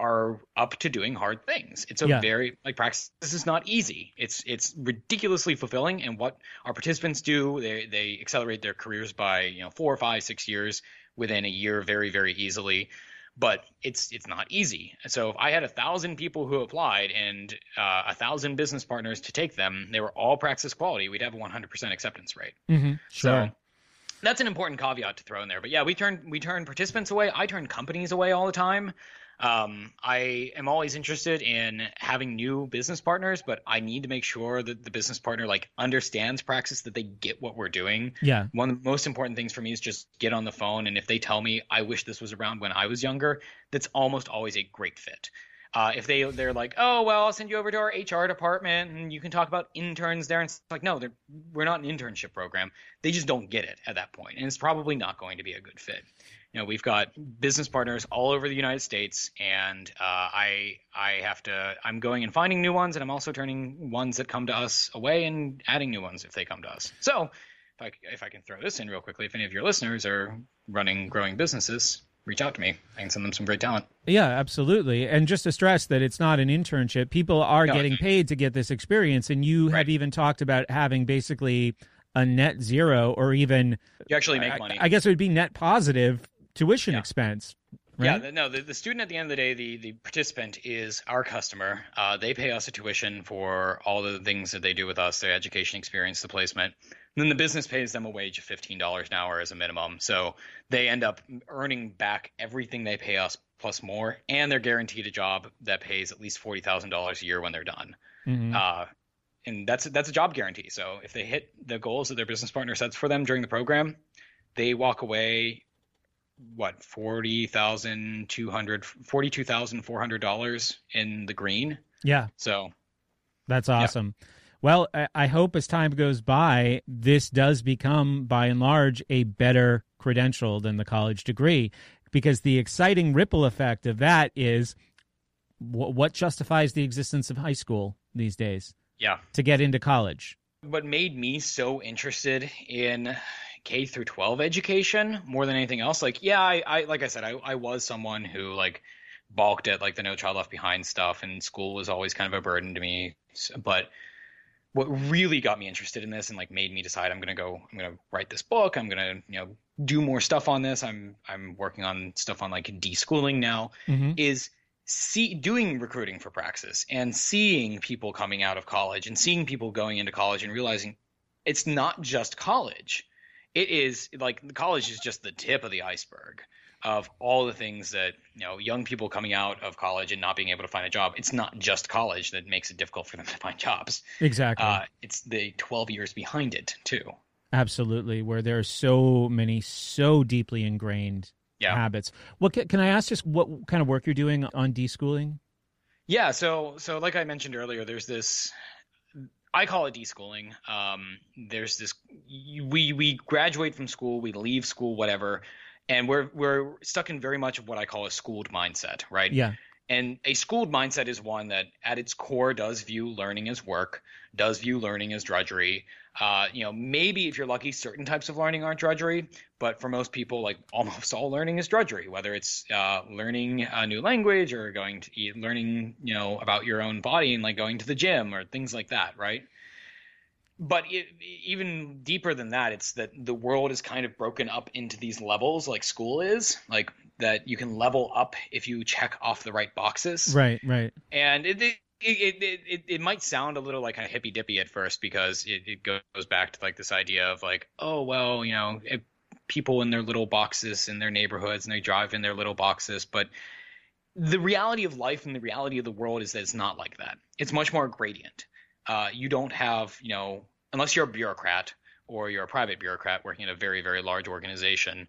are up to doing hard things. It's a Yeah. very like practice. This is not easy. It's it's ridiculously fulfilling. And what our participants do, they they accelerate their careers by you know four or five six years within a year, very very easily. But it's it's not easy. So if I had a thousand people who applied and uh, a thousand business partners to take them, they were all praxis quality. We'd have a 100% acceptance rate. Mm-hmm. Sure. So that's an important caveat to throw in there. But yeah, we turn we turn participants away. I turn companies away all the time. Um, I am always interested in having new business partners, but I need to make sure that the business partner like understands praxis, that they get what we're doing. Yeah. One of the most important things for me is just get on the phone, and if they tell me I wish this was around when I was younger, that's almost always a great fit. Uh, if they they're like, oh well, I'll send you over to our HR department and you can talk about interns there, and it's like, no, we're not an internship program. They just don't get it at that point, and it's probably not going to be a good fit. You know, we've got business partners all over the United States, and uh, I I have to I'm going and finding new ones, and I'm also turning ones that come to us away and adding new ones if they come to us. So if I if I can throw this in real quickly, if any of your listeners are running growing businesses, reach out to me. I can send them some great talent. Yeah, absolutely. And just to stress that it's not an internship. People are No. getting paid to get this experience. And you have even talked about having basically a net zero or even. You actually make I- money. I, guess it would be net positive tuition expense. Right? Yeah, no, the, the student at the end of the day, the, the participant is our customer. Uh, they pay us a tuition for all the things that they do with us, their education experience, the placement. And then the business pays them a wage of $15 an hour as a minimum. So they end up earning back everything they pay us plus more, and they're guaranteed a job that pays at least $40,000 a year when they're done. Mhm. Uh, and that's that's a job guarantee. So if they hit the goals that their business partner sets for them during the program, they walk away what forty thousand two hundred forty two thousand four hundred dollars in the green. Yeah. So That's awesome. Well, I- I hope as time goes by, this does become, by and large, a better credential than the college degree, because the exciting ripple effect of that is what justifies the existence of high school these days yeah, to get into college. what made me so interested in K through 12 education more than anything else, like yeah, I, I like I said, I, I was someone who like balked at like the No Child Left Behind stuff, and school was always kind of a burden to me. But what really got me interested in this and like made me decide I'm gonna go, I'm gonna write this book, I'm gonna you know do more stuff on this. I'm I'm working on stuff on like deschooling now. Mhm. Is see doing recruiting for Praxis and seeing people coming out of college and seeing people going into college and realizing it's not just college. It is like the college is just the tip of the iceberg of all the things that you know young people coming out of college and not being able to find a job. It's not just college that makes it difficult for them to find jobs. Exactly. Uh, it's the 12 years behind it too. Absolutely, where there are so many, so deeply ingrained Yeah. habits. What can, can I ask? Just what kind of work you're doing on deschooling? Yeah, so so like I mentioned earlier, there's this I call it deschooling. Um, there's this we we graduate from school, we leave school, whatever, and we're we're stuck in very much of what I call a schooled mindset, right? Yeah. And a schooled mindset is one that, at its core, does view learning as work, does view learning as drudgery. Uh, you know, maybe if you're lucky, certain types of learning aren't drudgery, but for most people, like [laughs] almost all learning is drudgery. Whether it's uh, learning a new language or going to e- learning, you know, about your own body and like going to the gym or things like that, right? but it, even deeper than that it's that the world is kind of broken up into these levels like school is like that you can level up if you check off the right boxes Right, right. and it it, it, it, it, might sound a little like of hippy dippy at first because it, it goes back to like this idea of like oh well you know it, people in their little boxes in their neighborhoods and they drive in their little boxes but the reality of life and the reality of the world is that it's not like that. It's much more gradient. Uh, you don't have you know unless you're a bureaucrat or you're a private bureaucrat working in a very very large organization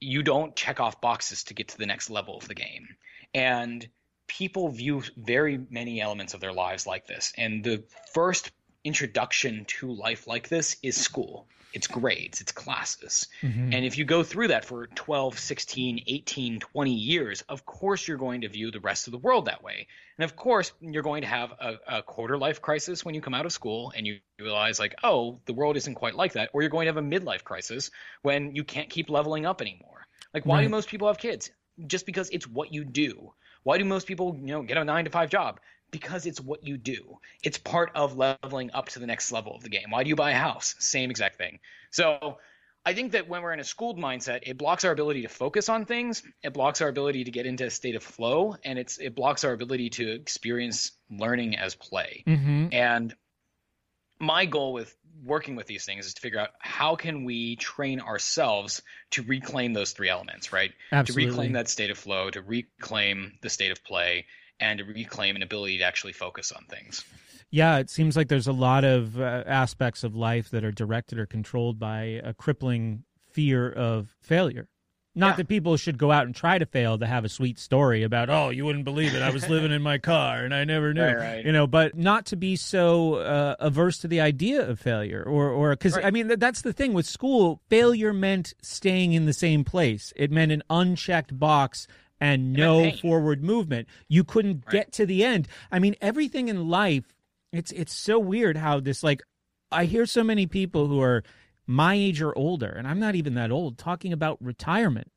you don't check off boxes to get to the next level of the game. And people view very many elements of their lives like this. And the first introduction to life like this is school. It's grades. It's classes. Mhm. and if you go through that for 12 16 18 20 years of course you're going to view the rest of the world that way. And of course you're going to have a, a quarter life crisis when you come out of school and you realize like oh the world isn't quite like that. Or you're going to have a midlife crisis when you can't keep leveling up anymore. Like why do most people have kids? Just because it's what you do why do most people you know get a nine to five job because it's what you do it's part of leveling up to the next level of the game why do you buy a house same exact thing so I think that when we're in a schooled mindset, it blocks our ability to focus on things. It blocks our ability to get into a state of flow, and it's it blocks our ability to experience learning as play. Mhm. And my goal with working with these things is to figure out how can we train ourselves to reclaim those three elements, right? Absolutely. To reclaim that state of flow, to reclaim the state of play, and to reclaim an ability to actually focus on things. Yeah, it seems like there's a lot of uh, aspects of life that are directed or controlled by a crippling fear of failure. Not that people should go out and try to fail to have a sweet story about, oh, you wouldn't believe it. I was living in my car and I never [laughs] knew. Right, right. You know, but not to be so uh, averse to the idea of failure or, or, because I mean, th- that's the thing with school. Failure meant staying in the same place, it meant an unchecked box and no forward movement. You couldn't get to the end. I mean, everything in life, it's, it's so weird how this, like, I hear so many people who are my age or older, and I'm not even that old, talking about retirement.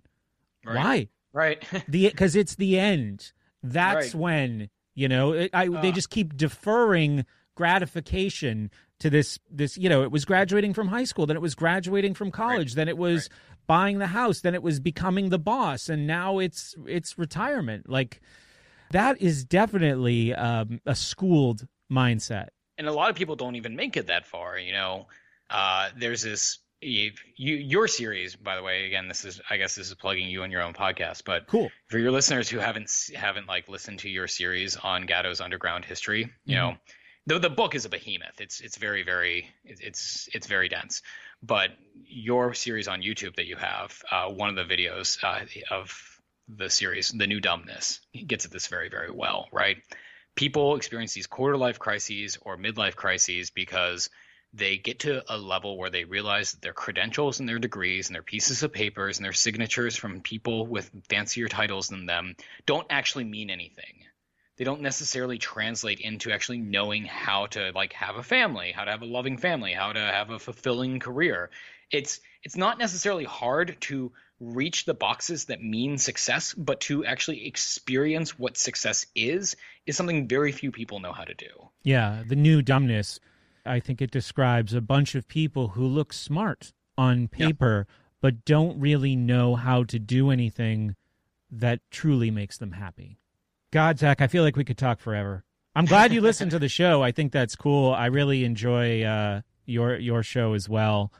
Right. Why? Right. the because it's the end. That's Right. when you know it, I. they Uh. just keep deferring gratification to this. This you know, it was graduating from high school, then it was graduating from college, then it was buying the house, then it was becoming the boss, and now it's it's retirement. Like that is definitely um, a schooled mindset. and a lot of people don't even make it that far you know uh, there's this you, you your series by the way again this is i guess this is plugging you and your own podcast but cool. for your listeners who haven't haven't like listened to your series on gatto's underground history you know the, the book is a behemoth it's it's very very it's it's very dense. But your series on youtube that you have uh, one of the videos uh, of the series the new dumbness gets at this very very well right? People experience these quarter life crises or midlife crises because they get to a level where they realize that their credentials and their degrees and their pieces of papers and their signatures from people with fancier titles than them don't actually mean anything. They don't necessarily translate into actually knowing how to like have a family, how to have a loving family, how to have a fulfilling career. It's it's not necessarily hard to reach the boxes that mean success, but to actually experience what success is is something very few people know how to do. Yeah, the new dumbness. I think it describes a bunch of people who look smart on paper, but don't really know how to do anything that truly makes them happy. God, Zach, I feel like we could talk forever. I'm glad you listened to the [laughs] show. I think that's cool. I really enjoy uh, your your show as well.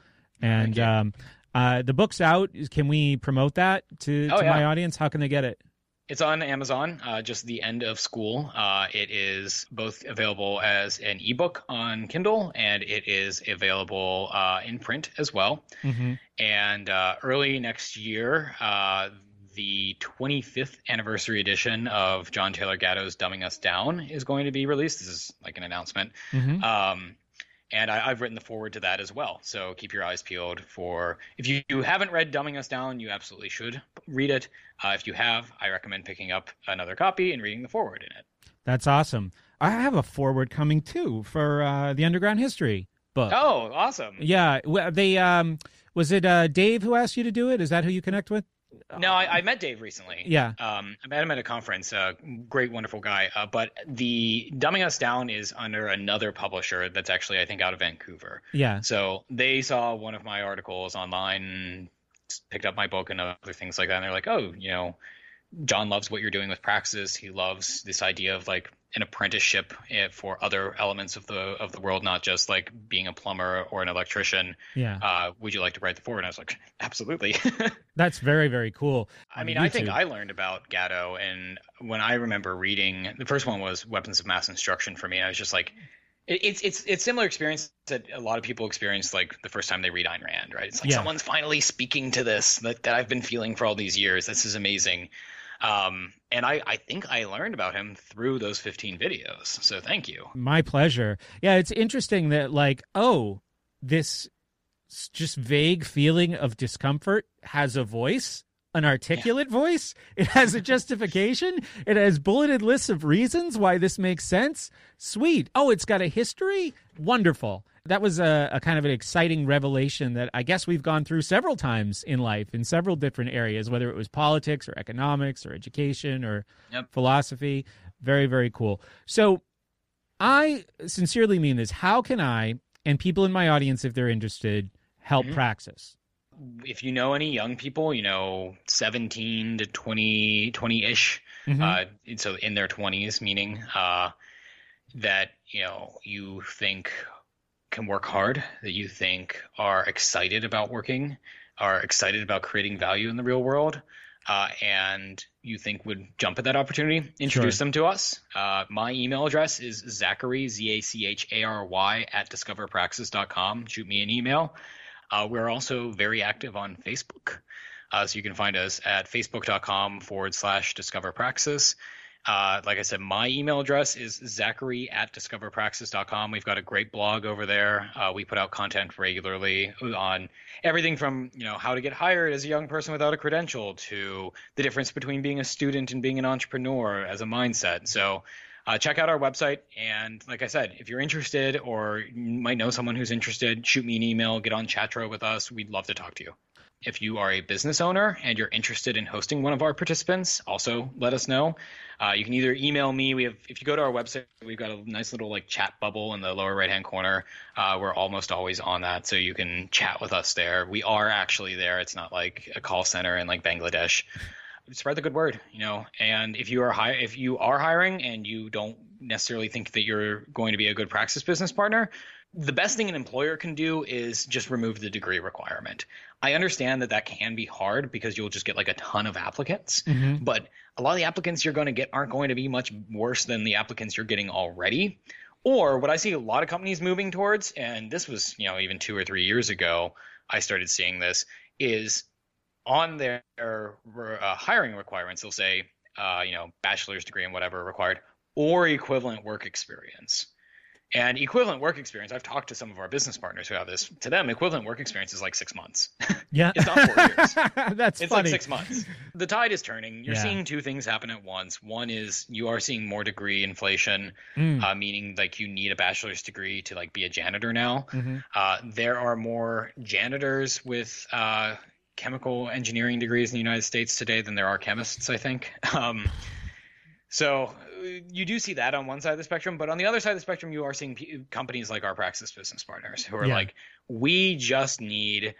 And um, uh, the book's out. Can we promote that to, Oh, to my audience? How can they get it? It's on Amazon, uh, just the end of school. Uh, it is both available as an ebook on Kindle and it is available uh, in print as well. Mm-hmm. And uh, early next year, uh, the 25th anniversary edition of John Taylor Gatto's Dumbing Us Down is going to be released. This is like an announcement. Mhm. Um, and I, I've written the forward to that as well. So keep your eyes peeled for. If you, you haven't read Dumbing Us Down, you absolutely should read it. Uh, if you have, I recommend picking up another copy and reading the forward in it. That's awesome. I have a forward coming too for uh, the Underground History book. Oh, awesome! Yeah, they um, was it uh, Dave who asked you to do it? Is that who you connect with? No, I, I met Dave recently. Yeah. Um, I met him at a conference. Uh, great, wonderful guy. Uh, but the Dumbing Us Down is under another publisher that's actually, I think, out of Vancouver. Yeah. So they saw one of my articles online, picked up my book and other things like that, and they're like, "Oh, you know, John loves what you're doing with Praxis. He loves this idea of like an apprenticeship eh, for other elements of the of the world, not just like being a plumber or an electrician. Yeah. Uh, would you like to write the forward? And I was like, absolutely. [laughs] That's very very cool. I mean, I think I learned about Gatto, and when I remember reading the first one was Weapons of Mass Instruction for me. I was just like, it's it's it's similar experience that a lot of people experience like the first time they read Ayn Rand, right? It's like Yeah. someone's finally speaking to this that, that I've been feeling for all these years. This is amazing. Um, and I, I think I learned about him through those 15 videos. So thank you. My pleasure. Yeah, it's interesting that like, oh, this just vague feeling of discomfort has a voice, an articulate voice. It has a justification. It has bulleted lists of reasons why this makes sense. Sweet. Oh, it's got a history. Wonderful. That was a, a kind of an exciting revelation that I guess we've gone through several times in life in several different areas, whether it was politics or economics or education or Yep. philosophy. Very, very cool. So I sincerely mean this. How can I and people in my audience, if they're interested, help Mhm. Praxis? if you know any young people, you know, 17 to 20, 20 ish, Mhm. uh, so in their 20s, meaning uh, that, you know, you think can work hard, that you think are excited about working, are excited about creating value in the real world, uh, and you think would jump at that opportunity, introduce Sure. them to us. Uh, my email address is Zachary, Z A C H A R Y, at discoverpraxis.com. Shoot me an email. Uh, we're also very active on Facebook. Uh, so you can find us at facebook.com forward slash discover praxis. Uh, like I said, my email address is zachary at discoverpraxis.com. We've got a great blog over there. Uh, we put out content regularly on everything from you know how to get hired as a young person without a credential to the difference between being a student and being an entrepreneur as a mindset. So uh, check out our website. And like I said, if you're interested or you might know someone who's interested, shoot me an email, get on Chatro with us. We'd love to talk to you. If you are a business owner and you're interested in hosting one of our participants, also let us know. Uh, you can either email me. We have, if you go to our website, we've got a nice little like chat bubble in the lower right hand corner. Uh, we're almost always on that, so you can chat with us there. We are actually there. It's not like a call center in like Bangladesh. Spread the good word, you know. And if you are hi- if you are hiring and you don't necessarily think that you're going to be a good praxis business partner, the best thing an employer can do is just remove the degree requirement. I understand that that can be hard because you'll just get like a ton of applicants, Mhm. but a lot of the applicants you're going to get aren't going to be much worse than the applicants you're getting already. Or what I see a lot of companies moving towards, and this was, you know, even two or three years ago, I started seeing this, is on their uh, hiring requirements, they'll say, uh, you know, bachelor's degree and whatever required, or equivalent work experience. And equivalent work experience, I've talked to some of our business partners who have this. To them, equivalent work experience is like six months. [laughs] Yeah. it's not four years. [laughs] That's it's funny. like six months. The tide is turning. You're Yeah. seeing two things happen at once. One is you are seeing more degree inflation, Mm. uh, meaning like you need a bachelor's degree to like be a janitor now. Mhm. Uh, there are more janitors with uh, chemical engineering degrees in the United States today than there are chemists, I think. [laughs] Um, so uh, you do see that on one side of the spectrum, but on the other side of the spectrum, you are seeing p- companies like our Praxis business partners who are Yeah. like, we just need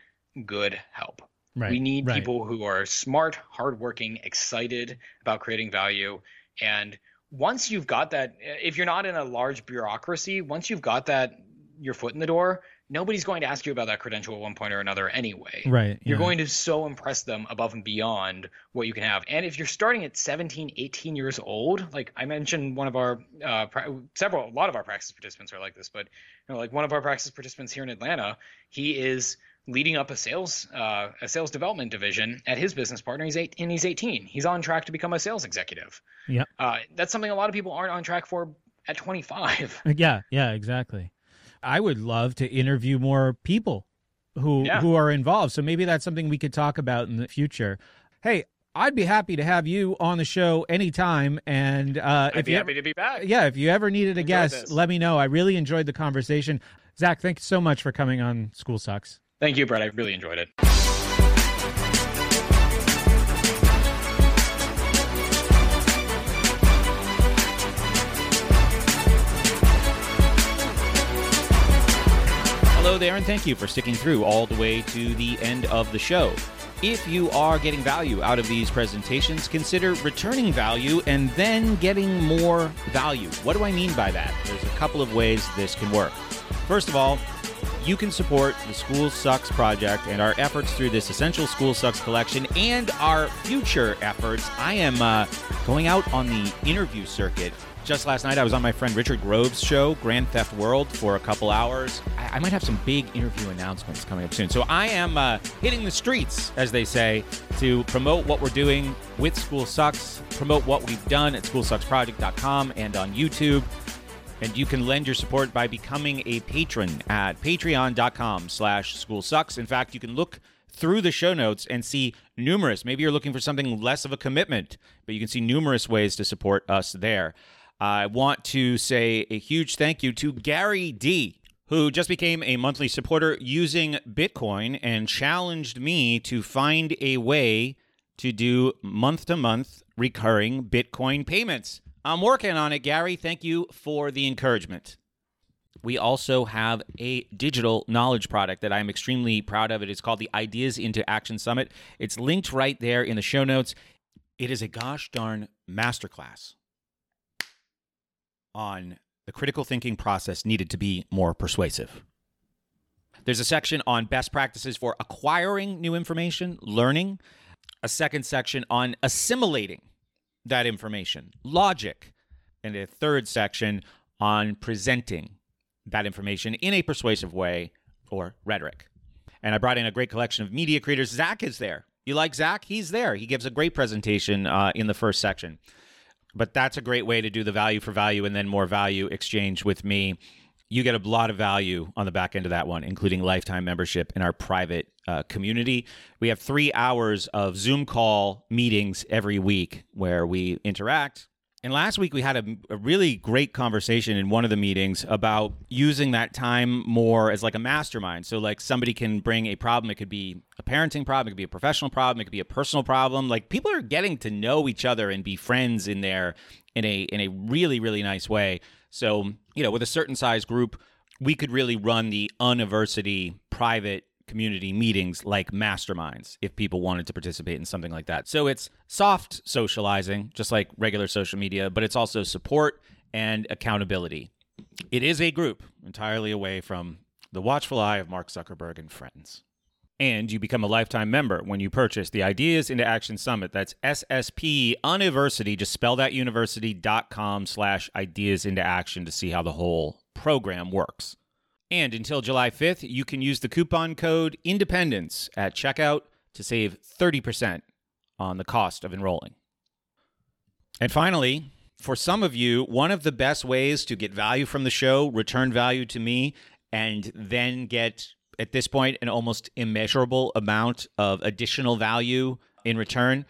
good help. Right, We need right. people who are smart, hardworking, excited about creating value. And once you've got that, if you're not in a large bureaucracy, once you've got that, your foot in the door, nobody's going to ask you about that credential at one point or another anyway. Right, You're yeah. going to so impress them above and beyond what you can have. And if you're starting at 17, 18 years old, like I mentioned, one of our uh, several, a lot of our Praxis participants are like this, but you know, like one of our Praxis participants here in Atlanta, he is leading up a sales uh, a sales development division at his business partner. He's eight and he's 18. He's on track to become a sales executive. Yeah. Uh, that's something a lot of people aren't on track for at 25. Yeah, yeah, exactly. I would love to interview more people who Yeah. who are involved. So maybe that's something we could talk about in the future. Hey, I'd be happy to have you on the show anytime. And uh, I'd if be you happy ever, to be back. yeah, if you ever needed a Enjoyed guest, this. let me know. I really enjoyed the conversation. Zach, thanks so much for coming on School Sucks. Thank you, Brett. I really enjoyed it. Hello there, and thank you for sticking through all the way to the end of the show. If you are getting value out of these presentations, consider returning value and then getting more value. What do I mean by that? There's a couple of ways this can work. First of all, you can support the School Sucks project and our efforts through this Essential School Sucks collection and our future efforts. I am uh, going out on the interview circuit. Just last night, I was on my friend Richard Grove's show, Grand Theft World, for a couple hours. I, I might have some big interview announcements coming up soon. So I am uh, hitting the streets, as they say, to promote what we're doing with School Sucks, promote what we've done at schoolsucksproject.com and on YouTube. And you can lend your support by becoming a patron at patreon.com slash school sucks. In fact, you can look through the show notes and see numerous, maybe you're looking for something less of a commitment, but you can see numerous ways to support us there. I want to say a huge thank you to Gary D, who just became a monthly supporter using Bitcoin and challenged me to find a way to do month to month recurring Bitcoin payments. I'm working on it, Gary. Thank you for the encouragement. We also have a digital knowledge product that I'm extremely proud of. It is called the Ideas into Action Summit. It's linked right there in the show notes. It is a gosh darn masterclass on the critical thinking process needed to be more persuasive. There's a section on best practices for acquiring new information, learning, a second section on assimilating that information, logic, and a third section on presenting that information in a persuasive way or rhetoric. And I brought in a great collection of media creators. Zach is there. You like Zach? He's there. He gives a great presentation uh, in the first section. But that's a great way to do the value for value and then more value exchange with me. You get a lot of value on the back end of that one, including lifetime membership in our private uh, community. We have three hours of Zoom call meetings every week where we interact, and last week we had a, a, really great conversation in one of the meetings about using that time more as like a mastermind. So like somebody can bring a problem. It could be a parenting problem. It could be a professional problem. It could be a personal problem. Like people are getting to know each other and be friends in there in a in a really really nice way. So you know with a certain size group, we could really run the university private community meetings like masterminds if people wanted to participate in something like that. So it's soft socializing, just like regular social media, but it's also support and accountability. It is a group entirely away from the watchful eye of Mark Zuckerberg and friends. And you become a lifetime member when you purchase the Ideas into Action Summit. That's SSP University. Just spell that university.com slash ideas into action to see how the whole program works. And until July 5th, you can use the coupon code INDEPENDENCE at checkout to save 30% on the cost of enrolling. And finally, for some of you, one of the best ways to get value from the show, return value to me, and then get, at this point, an almost immeasurable amount of additional value in return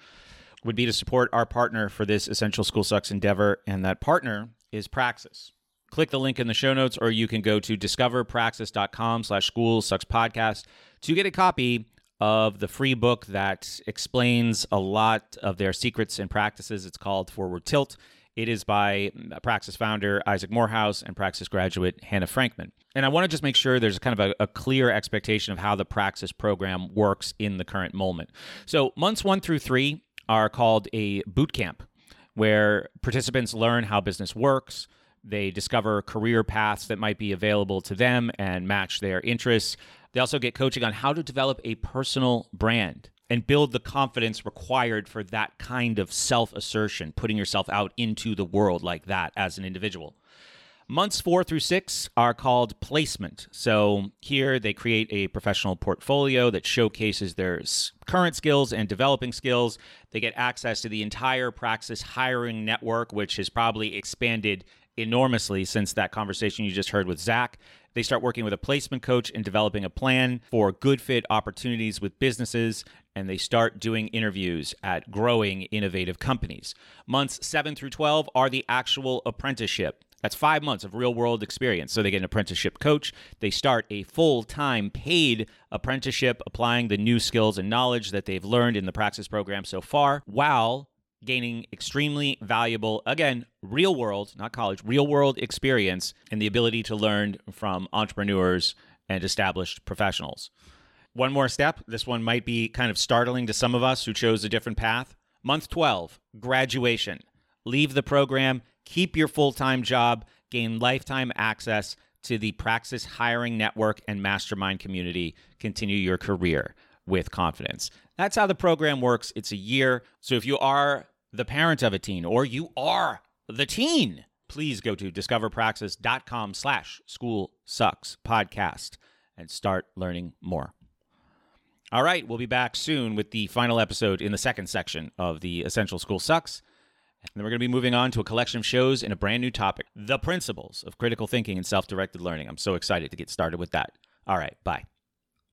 would be to support our partner for this Essential School Sucks endeavor. And that partner is Praxis click the link in the show notes or you can go to discoverpraxis.com slash school sucks podcast to get a copy of the free book that explains a lot of their secrets and practices. It's called forward tilt. It is by praxis founder isaac morehouse and praxis graduate hannah frankman. And i want to just make sure there's kind of a, a clear expectation of how the praxis program works in the current moment. So months one through three are called a boot camp where participants learn how business works they discover career paths that might be available to them and match their interests. They also get coaching on how to develop a personal brand and build the confidence required for that kind of self assertion, putting yourself out into the world like that as an individual. Months four through six are called placement. So here they create a professional portfolio that showcases their current skills and developing skills. They get access to the entire Praxis hiring network, which has probably expanded enormously since that conversation you just heard with Zach. They start working with a placement coach and developing a plan for good fit opportunities with businesses, and they start doing interviews at growing innovative companies. Months 7 through 12 are the actual apprenticeship. That's five months of real world experience. So they get an apprenticeship coach. They start a full time paid apprenticeship, applying the new skills and knowledge that they've learned in the Praxis program so far, while gaining extremely valuable, again, real world, not college, real world experience and the ability to learn from entrepreneurs and established professionals. One more step. This one might be kind of startling to some of us who chose a different path. Month 12, graduation. Leave the program, keep your full time job, gain lifetime access to the Praxis hiring network and mastermind community. Continue your career with confidence. That's how the program works. It's a year. So if you are the parent of a teen or you are the teen, please go to discoverpraxis.com slash school sucks podcast and start learning more. All right, we'll be back soon with the final episode in the second section of the Essential School Sucks. And then we're going to be moving on to a collection of shows in a brand new topic the principles of critical thinking and self directed learning. I'm so excited to get started with that. All right, bye.